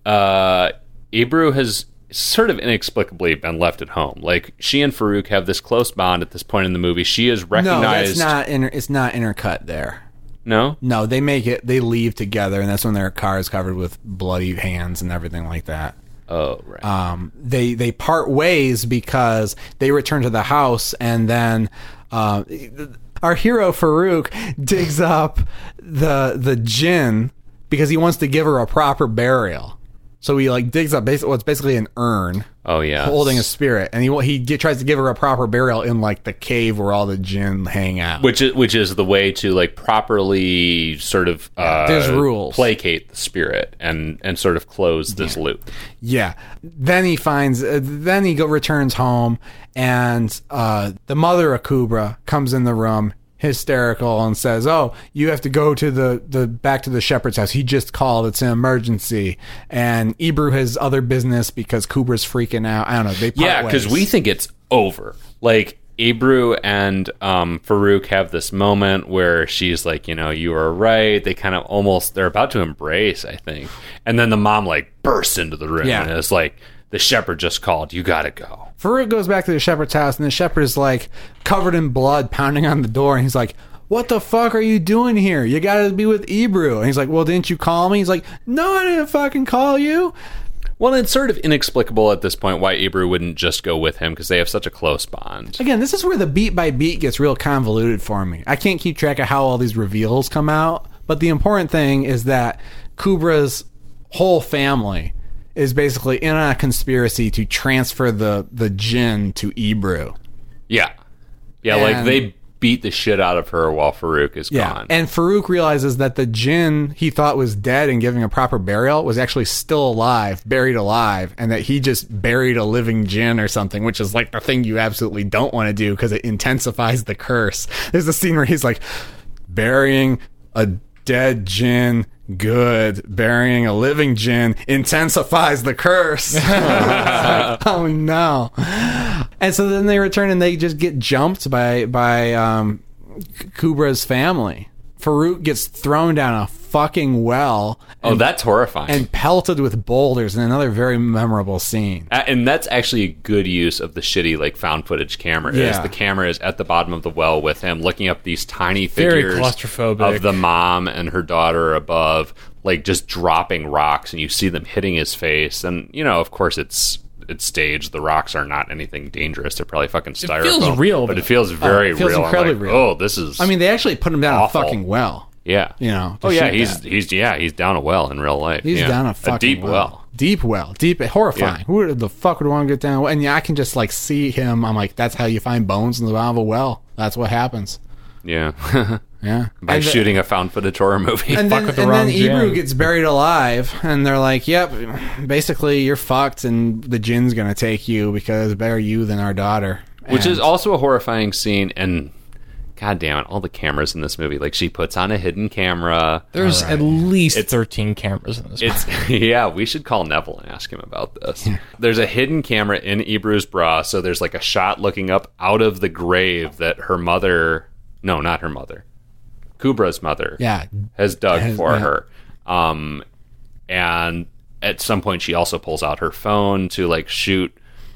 Uh, Ibru has sort of inexplicably been left at home. Like she and Farouk have this close bond at this point in the movie. She is No, recognized. that's not inter- it's not intercut there. No? No, they make it they leave together and that's when their car is covered with bloody hands and everything like that. Oh right. um, they they part ways because they return to the house and then uh, our hero Farouk digs up the the jinn because he wants to give her a proper burial. So he like digs up basically what's basically an urn oh yeah. holding a spirit, and he he get, tries to give her a proper burial in like the cave where all the jinn hang out. which is which is the way to like properly sort of uh, There's rules. placate the spirit and and sort of close this loop. Yeah. Then he finds. Uh, then he go returns home, and uh, the mother of Kubra comes in the room, hysterical, and says, "Oh, you have to go to the the back to the shepherd's house. He just called. It's an emergency." And Ebru has other business because Kubra's freaking out. I don't know. They Yeah, because we think it's over. Like Ebru and um, Farouk have this moment where she's like, you know, you are right. They kind of almost they're about to embrace, I think, and then the mom like bursts into the room Yeah. and is like, the shepherd just called. You got to go. Farouk goes back to the shepherd's house, and the shepherd is like covered in blood, pounding on the door, and he's like. What the fuck are you doing here? You gotta be with Ibru. And he's like, Well, didn't you call me? He's like, No, I didn't fucking call you. Well, it's sort of inexplicable at this point why Ibru wouldn't just go with him because they have such a close bond. Again, this is where the beat by beat gets real convoluted for me. I can't keep track of how all these reveals come out, but the important thing is that Kubra's whole family is basically in a conspiracy to transfer the the jinn to Ebru. Yeah, yeah, like they beat the shit out of her while Farouk is gone. And Farouk realizes that the jinn he thought was dead and giving a proper burial was actually still alive, buried alive, and that he just buried a living jinn or something, which is like the thing you absolutely don't want to do because it intensifies the curse. There's a scene where he's like burying a dead jinn good. Burying a living jinn intensifies the curse. Like, oh no. And so then they return and they just get jumped by by um Kubra's family. Farouk gets thrown down a fucking well oh, that's horrifying. and pelted with boulders in another very memorable scene. A- and that's actually a good use of the shitty like found footage camera. Is the camera is at the bottom of the well with him, looking up these tiny Very figures claustrophobic. of the mom and her daughter above, like just dropping rocks, and you see them hitting his face. And you know, of course, it's it's staged. The rocks are not anything dangerous. They're probably fucking styrofoam. It feels real, but it feels oh, very it feels real. Incredibly like, real. Oh, this is. I mean, they actually put him down Awful. a fucking well. yeah, You know. Oh yeah, he's that. he's yeah he's down a well in real life. He's yeah. down a fucking deep well. Deep well. Deep horrifying. Yeah. Who the fuck would want to get down? And yeah, I can just like see him. I'm like, that's how you find bones in the bottom of a well. That's what happens. Yeah, Yeah. by And the- shooting a found footage horror movie. and Fuck then, with the and wrong then Ibru jinn. gets buried alive, and they're like, "Yep, basically you're fucked, and the jinn's gonna take you because better you than our daughter." which is also a horrifying scene and god damn it all the cameras in this movie like she puts on a hidden camera There's at least It's- 13 cameras in this. it's yeah we should call neville and ask him about this there's a hidden camera in Ebru's bra so there's like a shot looking up out of the grave that her mother no not her mother kubra's mother yeah, has dug Has- for yeah. her um and at some point she also pulls out her phone to like shoot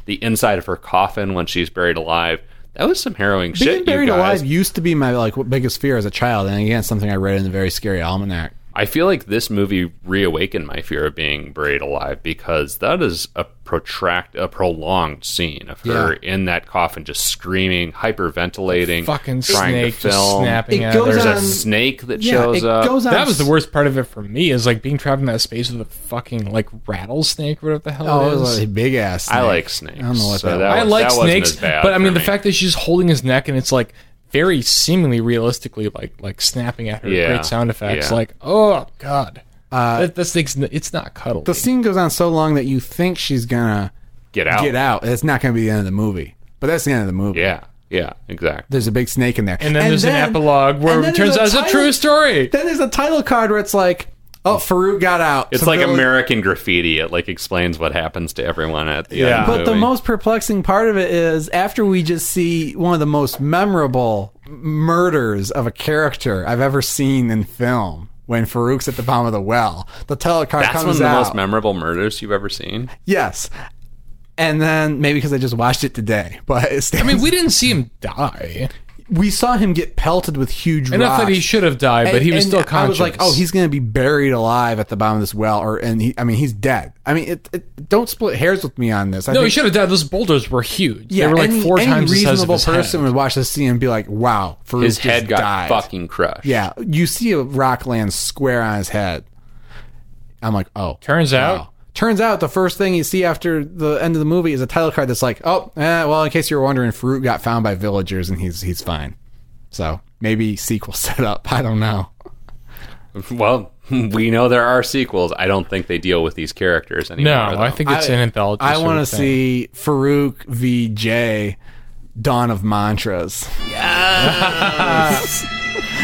the inside of her coffin when she's buried alive That was some harrowing Being shit, buried you guys. alive used to be my like biggest fear as a child, and again, something I read in the very scary almanac. I feel like this movie reawakened my fear of being buried alive because that is a protract, a prolonged scene of her in that coffin, just screaming, hyperventilating, Fucking trying snake to just film. snapping It at goes her. There's on- a snake that Yeah, shows it up. goes on. That was the worst part of it for me is like being trapped in that space with a fucking like rattlesnake, whatever the hell Oh, it it is. was a big ass. I like snakes. I don't know what so that that was. I like that wasn't snakes, as bad but I mean the me. fact that she's holding his neck and it's like very seemingly realistically like like snapping at her. Yeah. Great sound effects. Yeah. Like oh god, Uh, that, that snake's n- it's not cuddly. the scene goes on so long that you think she's gonna get out. get out. It's not gonna be the end of the movie, but that's the end of the movie. Yeah, yeah, exactly. There's a big snake in there, and then there's an epilogue where it turns out it's a true story. Then there's a title card where it's like, "Oh, Farouk got out." It's So like Bill- American graffiti. It like explains what happens to everyone at the Yeah. end. But the movie. most perplexing part of it is after we just see one of the most memorable murders of a character I've ever seen in film. When Farouk's at the bottom of the well, the title card that's comes one of the out. most memorable murders you've ever seen. yes, and then maybe because I just watched it today, but it I mean, we didn't see him die. We saw him get pelted with huge Enough that he should have died, but And- he was and still I conscious. was like, oh, he's going to be buried alive at the bottom of this well, or and he, I mean, he's dead. I mean, it, it, don't split hairs with me on this. I no, he should have died. Those boulders were huge. Yeah, they were like any, four any times the size of reasonable his person head. would watch this scene and be like, "Wow, Farouk His just head got died. fucking crushed. Yeah, you see a rock land square on his head. I'm like, oh. Turns wow. out, Turns out the first thing you see after the end of the movie is a title card that's like, oh, eh, well, in case you were wondering, Farouk got found by villagers and he's he's fine. So maybe sequel set up. I don't know. Well, we know there are sequels. I don't think they deal with these characters no, anymore. though. I think it's I- an anthology. I want to see Farouk v. J. Dawn of Mantras. Yes.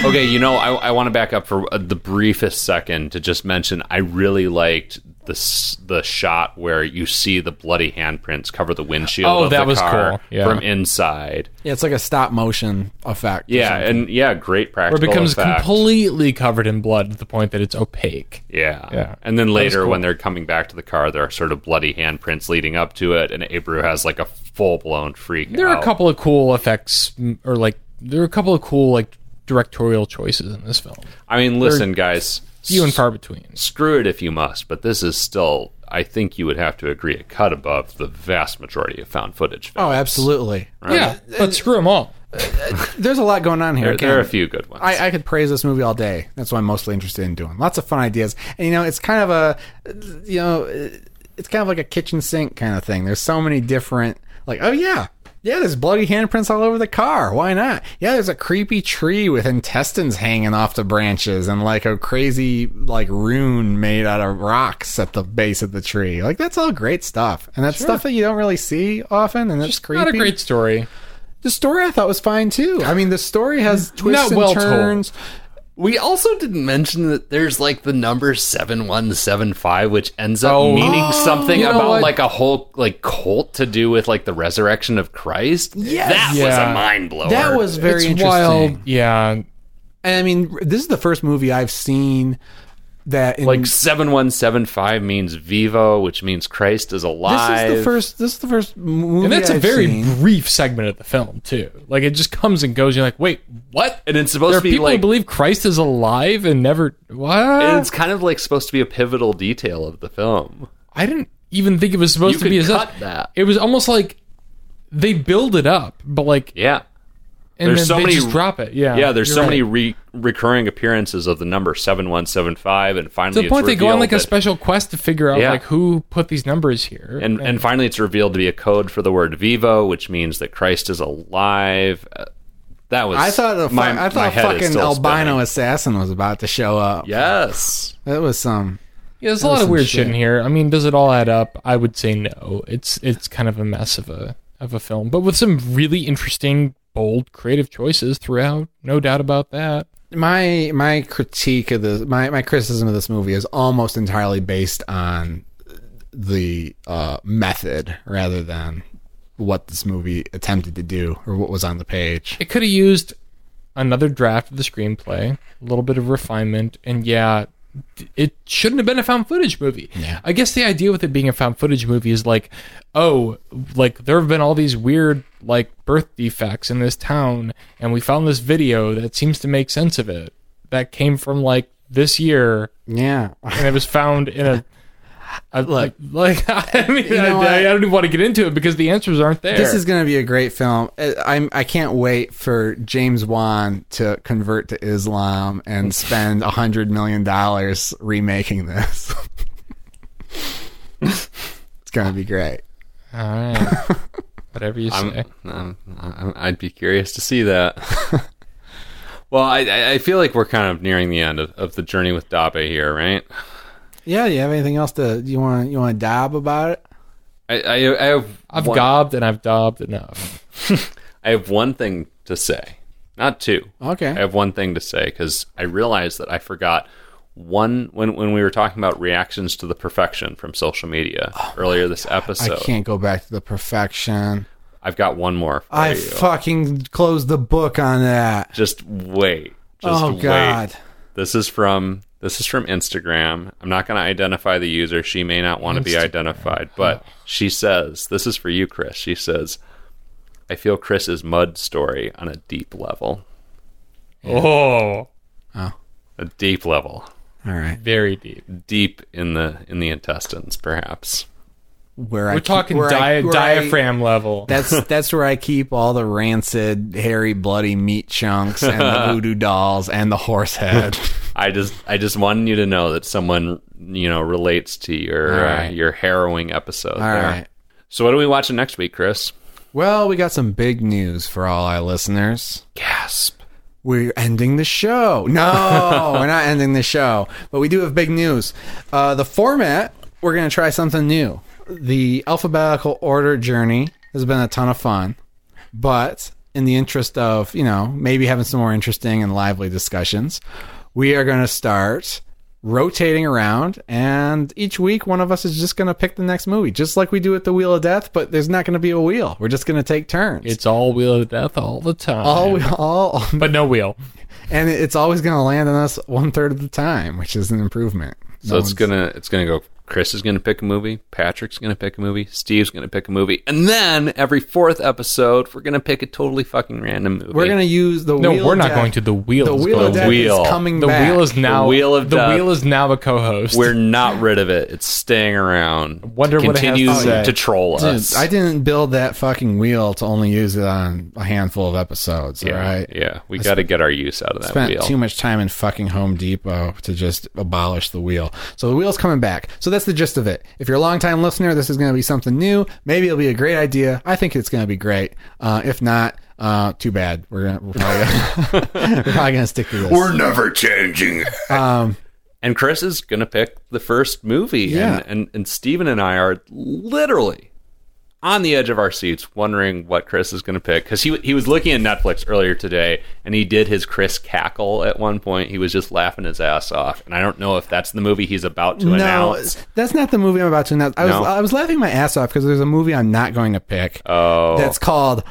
Okay, you know, I, I want to back up for uh, the briefest second to just mention I really liked the the shot where you see the bloody handprints cover the windshield Oh, of that the was car cool. Yeah. from inside. Yeah, it's like a stop motion effect. Yeah, and yeah, great Where practical it becomes effect. completely covered in blood to the point that it's opaque. Yeah. Yeah. And then later, cool. when they're coming back to the car, there are sort of bloody handprints leading up to it, and Ebru has like a full blown freak. There are a couple of cool effects, or like there are a couple of cool like directorial choices in this film. I mean, listen, guys. Few and far between. Screw it if you must, but this is still, I think you would have to agree, a cut above the vast majority of found footage. Oh, films. absolutely. Yeah, uh, but uh, screw them all. Uh, there's a lot going on here. There, there are a few good ones. I, I could praise this movie all day. That's what I'm mostly interested in doing. Lots of fun ideas, and you know, it's kind of a, you know, it's kind of like a kitchen sink kind of thing. There's so many different, like, oh yeah, yeah, there's bloody handprints all over the car. Why not? Yeah, there's a creepy tree with intestines hanging off the branches and like a crazy like rune made out of rocks at the base of the tree. Like that's all great stuff, and that's stuff that you don't really see often, and it's creepy. Not a great story. The story I thought was fine too. I mean, the story has twists and well told. Turns. we also didn't mention that there's like the number 7175, which ends up Oh. meaning oh, something You know about what? like a whole like cult to do with like the resurrection of Christ. Yes. That was a mind blower. That was very it's interesting. wild. Yeah, And I mean, this is the first movie I've seen that in, like 7175 means vivo, which means Christ is alive this is the first. This is the first movie, and that's a I've very seen. brief segment of the film too. Like it just comes and goes. You're like, wait, what? and it's supposed There to be people like who believe Christ is alive and never. What? and it's kind of like supposed to be a pivotal detail of the film. I didn't even think it was supposed You to be could as cut that. It was almost like they build it up, but like, Yeah. and There's then so they many- just drop it. Yeah, Yeah, there's so right. many re- recurring appearances of the number 7175 and finally To the it's point they go on revealed like a special quest to figure out Yeah. like who put these numbers here. and and finally it's revealed to be a code for the word vivo, which means that Christ is alive. Uh, that was I thought a fu- my, I thought a fucking albino spinning. assassin was about to show up. Yes. That was some. yeah, there's a lot of weird shit. shit. in here. I mean, does it all add up? I would say no. It's it's kind of a mess of a of a film, but with some really interesting, bold, creative choices throughout. No doubt about that. My my critique of this, my my criticism of this movie is almost entirely based on the uh, method rather than what this movie attempted to do or what was on the page. It could have used another draft of the screenplay, a little bit of refinement, and yeah, it shouldn't have been a found footage movie. Yeah. I guess the idea with it being a found footage movie is like, oh, like there have been all these weird like birth defects in this town, and we found this video that seems to make sense of it. That came from like this year, Yeah. and it was found in a. a Look. like I mean, know what? I, I don't even want to get into it because the answers aren't there. This is going to be a great film. I- I'm I can't wait for James Wan to convert to Islam and spend a hundred million dollars remaking this. it's going to be great. all right. Whatever you say. I'm, I'm, I'm, I'd be curious to see that. well, I- I, I feel like we're kind of nearing the end of, of the journey with Dabbe here, right? Yeah, you have anything else to you want you want to dab about it? I, I, I have I've one, gobbed and I've daubed enough. I have one thing to say, not two. Okay. I have one thing to say because I realized that I forgot one when when we were talking about reactions to the perfection from social media oh earlier this I episode. I can't go back to the perfection. I've got one more. For I you. fucking closed the book on that. just wait. Just oh wait. god. This is from this is from Instagram. I'm not going to identify the user. She may not want to be identified, but oh. she says, "This is for you, Chris." She says, "I feel Chris's mud story on a deep level. Oh. oh, A deep level, All right. very deep. deep in the in the intestines, perhaps." Where I We're keep- talking where I- dia- where I- diaphragm level. That's that's where I keep all the rancid, hairy, bloody meat chunks and the voodoo dolls and the horse head. I just I just wanted you to know that someone you know relates to your All uh, your harrowing episode. All there. right. So what are we watching next week, Chris? Well, we got some big news for all our listeners. Gasp. We're ending the show. No, we're not ending the show, but we do have big news. Uh, the format, we're going to try something new. The alphabetical order journey has been a ton of fun, but in the interest of, you know, maybe having some more interesting and lively discussions, we are going to start rotating around and each week one of us is just going to pick the next movie just like we do at the wheel of death but there's not going to be a wheel we're just going to take turns it's all wheel of death all the time. all all but no wheel. and it's always going to land on us one third of the time, which is an improvement. So No it's gonna it's gonna go. Chris is gonna pick a movie. Patrick's gonna pick a movie. Steve's gonna pick a movie, and then every fourth episode, we're gonna pick a totally fucking random movie. We're going to use the wheel. No, wheel we're of not death. going to. The wheel. The is wheel going of death Wheel. is coming The back. wheel is now. wheel of the death. wheel is now a co-host. We're not rid of it. It's staying around. Wonder what it has to continues to troll Dude, us. I didn't build that fucking wheel to only use it on a handful of episodes. yeah, all right. yeah. We got to get our use out of that Spent wheel. too much time in fucking Home Depot to just abolish the wheel. So the wheel's coming back. So that's the gist of it. If you're a longtime listener, this is going to be something new. Maybe it'll be a great idea. I think it's going to be great. Uh, if not, uh, too bad. We're gonna we're probably gonna, we're probably gonna stick to this. We're never changing. Um, and Chris is gonna pick the first movie. Yeah. And, and and Steven and I are literally on the edge of our seats, wondering what Chris is going to pick because he he was looking at Netflix earlier today, and he did his Chris cackle at one point. He was just laughing his ass off, and I don't know if that's the movie he's about to no, announce. that's not the movie I'm about to announce. I was No? I was laughing my ass off because there's a movie I'm not going to pick. Oh, That's called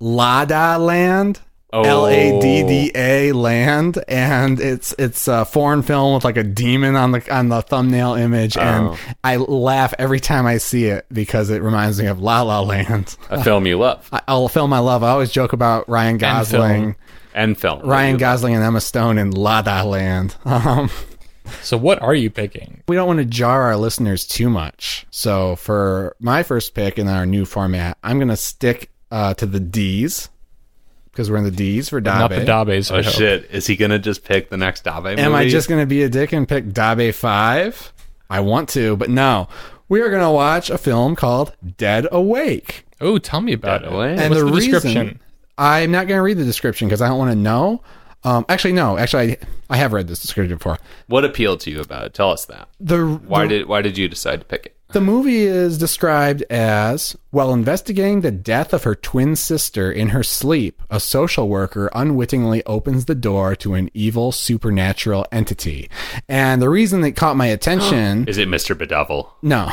Ladda Land. Oh. L A D D A Land, and it's it's a foreign film with like a demon on the on the thumbnail image, Oh. and I laugh every time I see it because it reminds me of La La Land. a film you love I, I'll film I love. I always joke about Ryan Gosling, film. and film Ryan Gosling and Emma Stone in La La Land. Um, So what are you picking? we don't want to jar our listeners too much. So for my first pick in our new format, I'm going to stick uh, to the D's because we're in the D's for Dabbe. Not the Dabbe. Dabbes. Oh shit! Is he gonna just pick the next Dabbe movie? Am I just going to be a dick and pick Dabbe 5? I want to, but no. We are going to watch a film called Dead Awake. Oh, tell me about Dead it. Awake? And What's the, the reason description? I'm not going to read the description because I don't want to know. Um, actually, no. Actually, I, I have read this description before. What appealed to you about it? Tell us that. The Why the, did Why did you decide to pick it? The movie is described as while investigating the death of her twin sister in her sleep, a social worker unwittingly opens the door to an evil supernatural entity. And the reason that caught my attention, Is it Mr. Bedevil? no,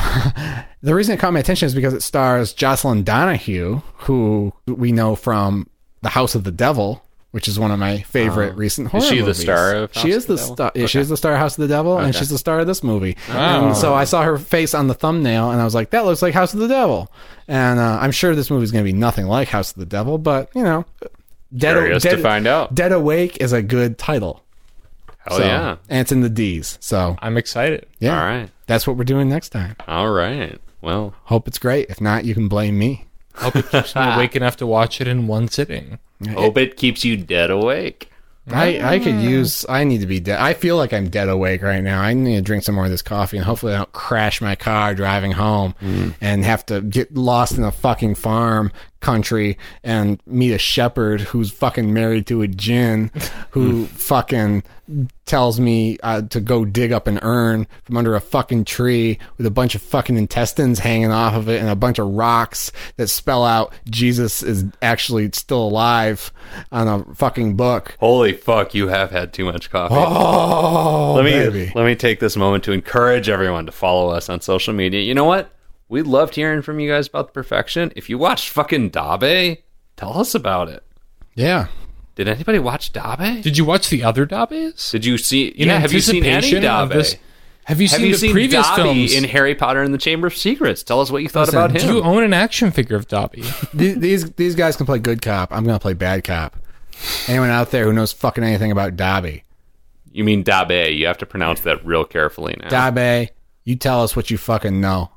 the reason it caught my attention is because it stars Jocelin Donahue, who we know from The House of the Devil which is one of my favorite recent horror Is she the star of She is of the the star. yeah, She is the star of House of the Devil, and she's the star of this movie. Oh. And so I saw her face on the thumbnail, and I was like, "That looks like House of the Devil." And uh, I'm sure this movie is going to be nothing like House of the Devil, but you know, Dead, Curious Dead, to find out. Dead Awake is a good title. Hell So- yeah. and it's in the D's. So I'm excited. yeah, All right. that's what we're doing next time. All right. Well, Hope it's great. If not, you can blame me. Hope it keeps me awake enough to watch it in one sitting. Hope it keeps you dead awake. I, I could mm. use. I need to be dead. I feel like I'm dead awake right now. I need to drink some more of this coffee, and hopefully, I don't crash my car driving home mm. and have to get lost in a fucking farm country and meet a shepherd who's fucking married to a djinn who fucking tells me uh, to go dig up an urn from under a fucking tree with a bunch of fucking intestines hanging off of it and a bunch of rocks that spell out Jesus is actually still alive on a fucking book. Holy fuck, you have had too much coffee. Oh, let me baby. let me take this moment to encourage everyone to follow us on social media. You know what? We loved hearing from you guys about the perfection. If you watched fucking Dabbe, tell us about it. Yeah. Did anybody watch Dabbe? Did you watch the other Dabbes? Did you see? In yeah, have you seen any of Dabbe? this- Have you Have seen you the seen previous Dobby films? in Harry Potter and the Chamber of Secrets? Tell us what you thought Listen, about him. Do you own an action figure of Dobby? These, these these guys can play good cop. I'm gonna play bad cop. Anyone out there who knows fucking anything about Dobby? You mean Dabbe? You have to pronounce that real carefully now. Dabbe, you tell us what you fucking know.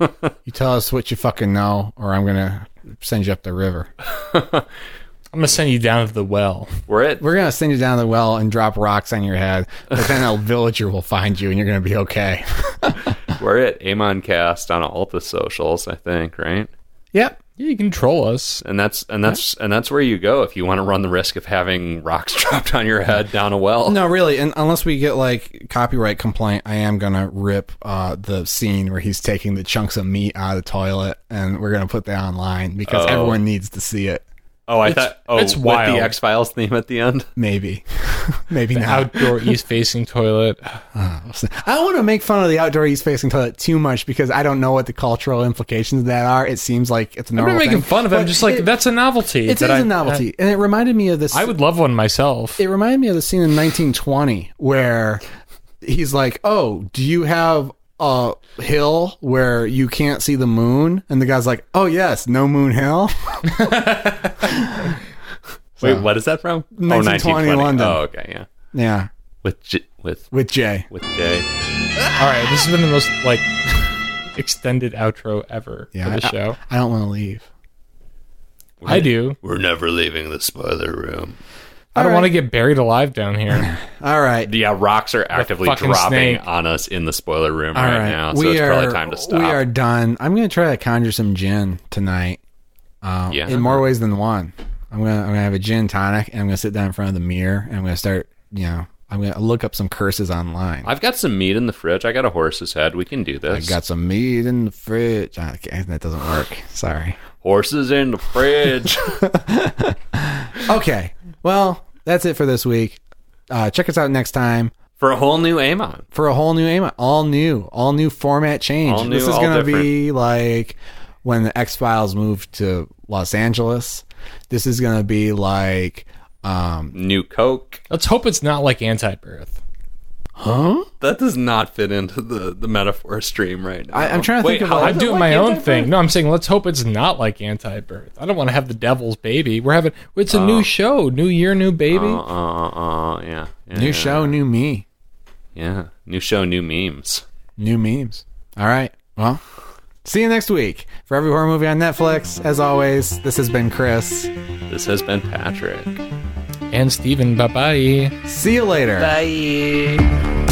you tell us what you fucking know, or I'm gonna send you up the river. I'm gonna send you down to the well. We're at We're gonna send you down to the well and drop rocks on your head, but then a villager will find you, and you're gonna be okay. we're at Amon Cast on all the socials, I think, right? yep. Yeah, you can troll us. And that's and that's and that's where you go if you want to run the risk of having rocks dropped on your head down a well. No, really, and unless we get like copyright complaint, I am gonna rip uh, the scene where he's taking the chunks of meat out of the toilet, and we're gonna put that online because Oh. everyone needs to see it. Oh, I It's- thought. Oh, it's with wild. the X Files theme at the end. Maybe, maybe The not. outdoor east-facing toilet. Oh, I don't want to make fun of the outdoor east facing toilet too much because I don't know what the cultural implications of that are. It seems like it's a I'm not making thing. fun of it. I'm just like it, that's a novelty. it is that a I- novelty, and it reminded me of this. I, I would love one myself. it reminded me of the scene in 1920 where he's like, "Oh, do you have a hill where you can't see the moon?" And the guy's like, "Oh yes, no moon hill." Wait, what is that from? 1920 London. Oh, okay, yeah. yeah, With J- with with Jay. with Jay. All right, this has been the most like extended outro ever Yeah, for the show. I don't want to leave. I, do. We're never leaving the spoiler room. I don't All want to get buried alive down here. All right. Yeah, rocks are actively dropping snake. on us in the spoiler room All right, right, now, so we it's are probably time to stop. we are done. I'm gonna try to conjure some gin tonight. Uh, Yeah. in more ways than one. I'm gonna I'm gonna have a gin tonic, and I'm gonna sit down in front of the mirror, and I'm gonna start. You know, I'm gonna look up some curses online. I've got some meat in the fridge. I got a horse's head. We can do this. I got some meat in the fridge. Ah, Okay, that doesn't work. Sorry. horses in the fridge. Okay. Well, that's it for this week. Uh, check us out next time For a whole new Amon. for a whole new aim. All new, all new format change. All new, this is gonna be like when the X Files moved to Los Angeles. This is gonna be like, um, New Coke. Let's hope it's not like anti-birth. Huh? That does not fit into the, the metaphor stream right now. I, I'm trying to Wait, think of. how- a- I'm doing like my own thing. No, I'm saying let's hope it's not like anti-birth. I don't want to have the devil's baby. We're having it's a new show, new year, new baby. Uh, uh, uh, yeah. yeah. New show, new me, Yeah. New show, new memes. new memes. All right. Well, see you next week for every horror movie on Netflix. As always, this has been Chris. This has been Patrick. And Steven, bye bye. See you later. Bye.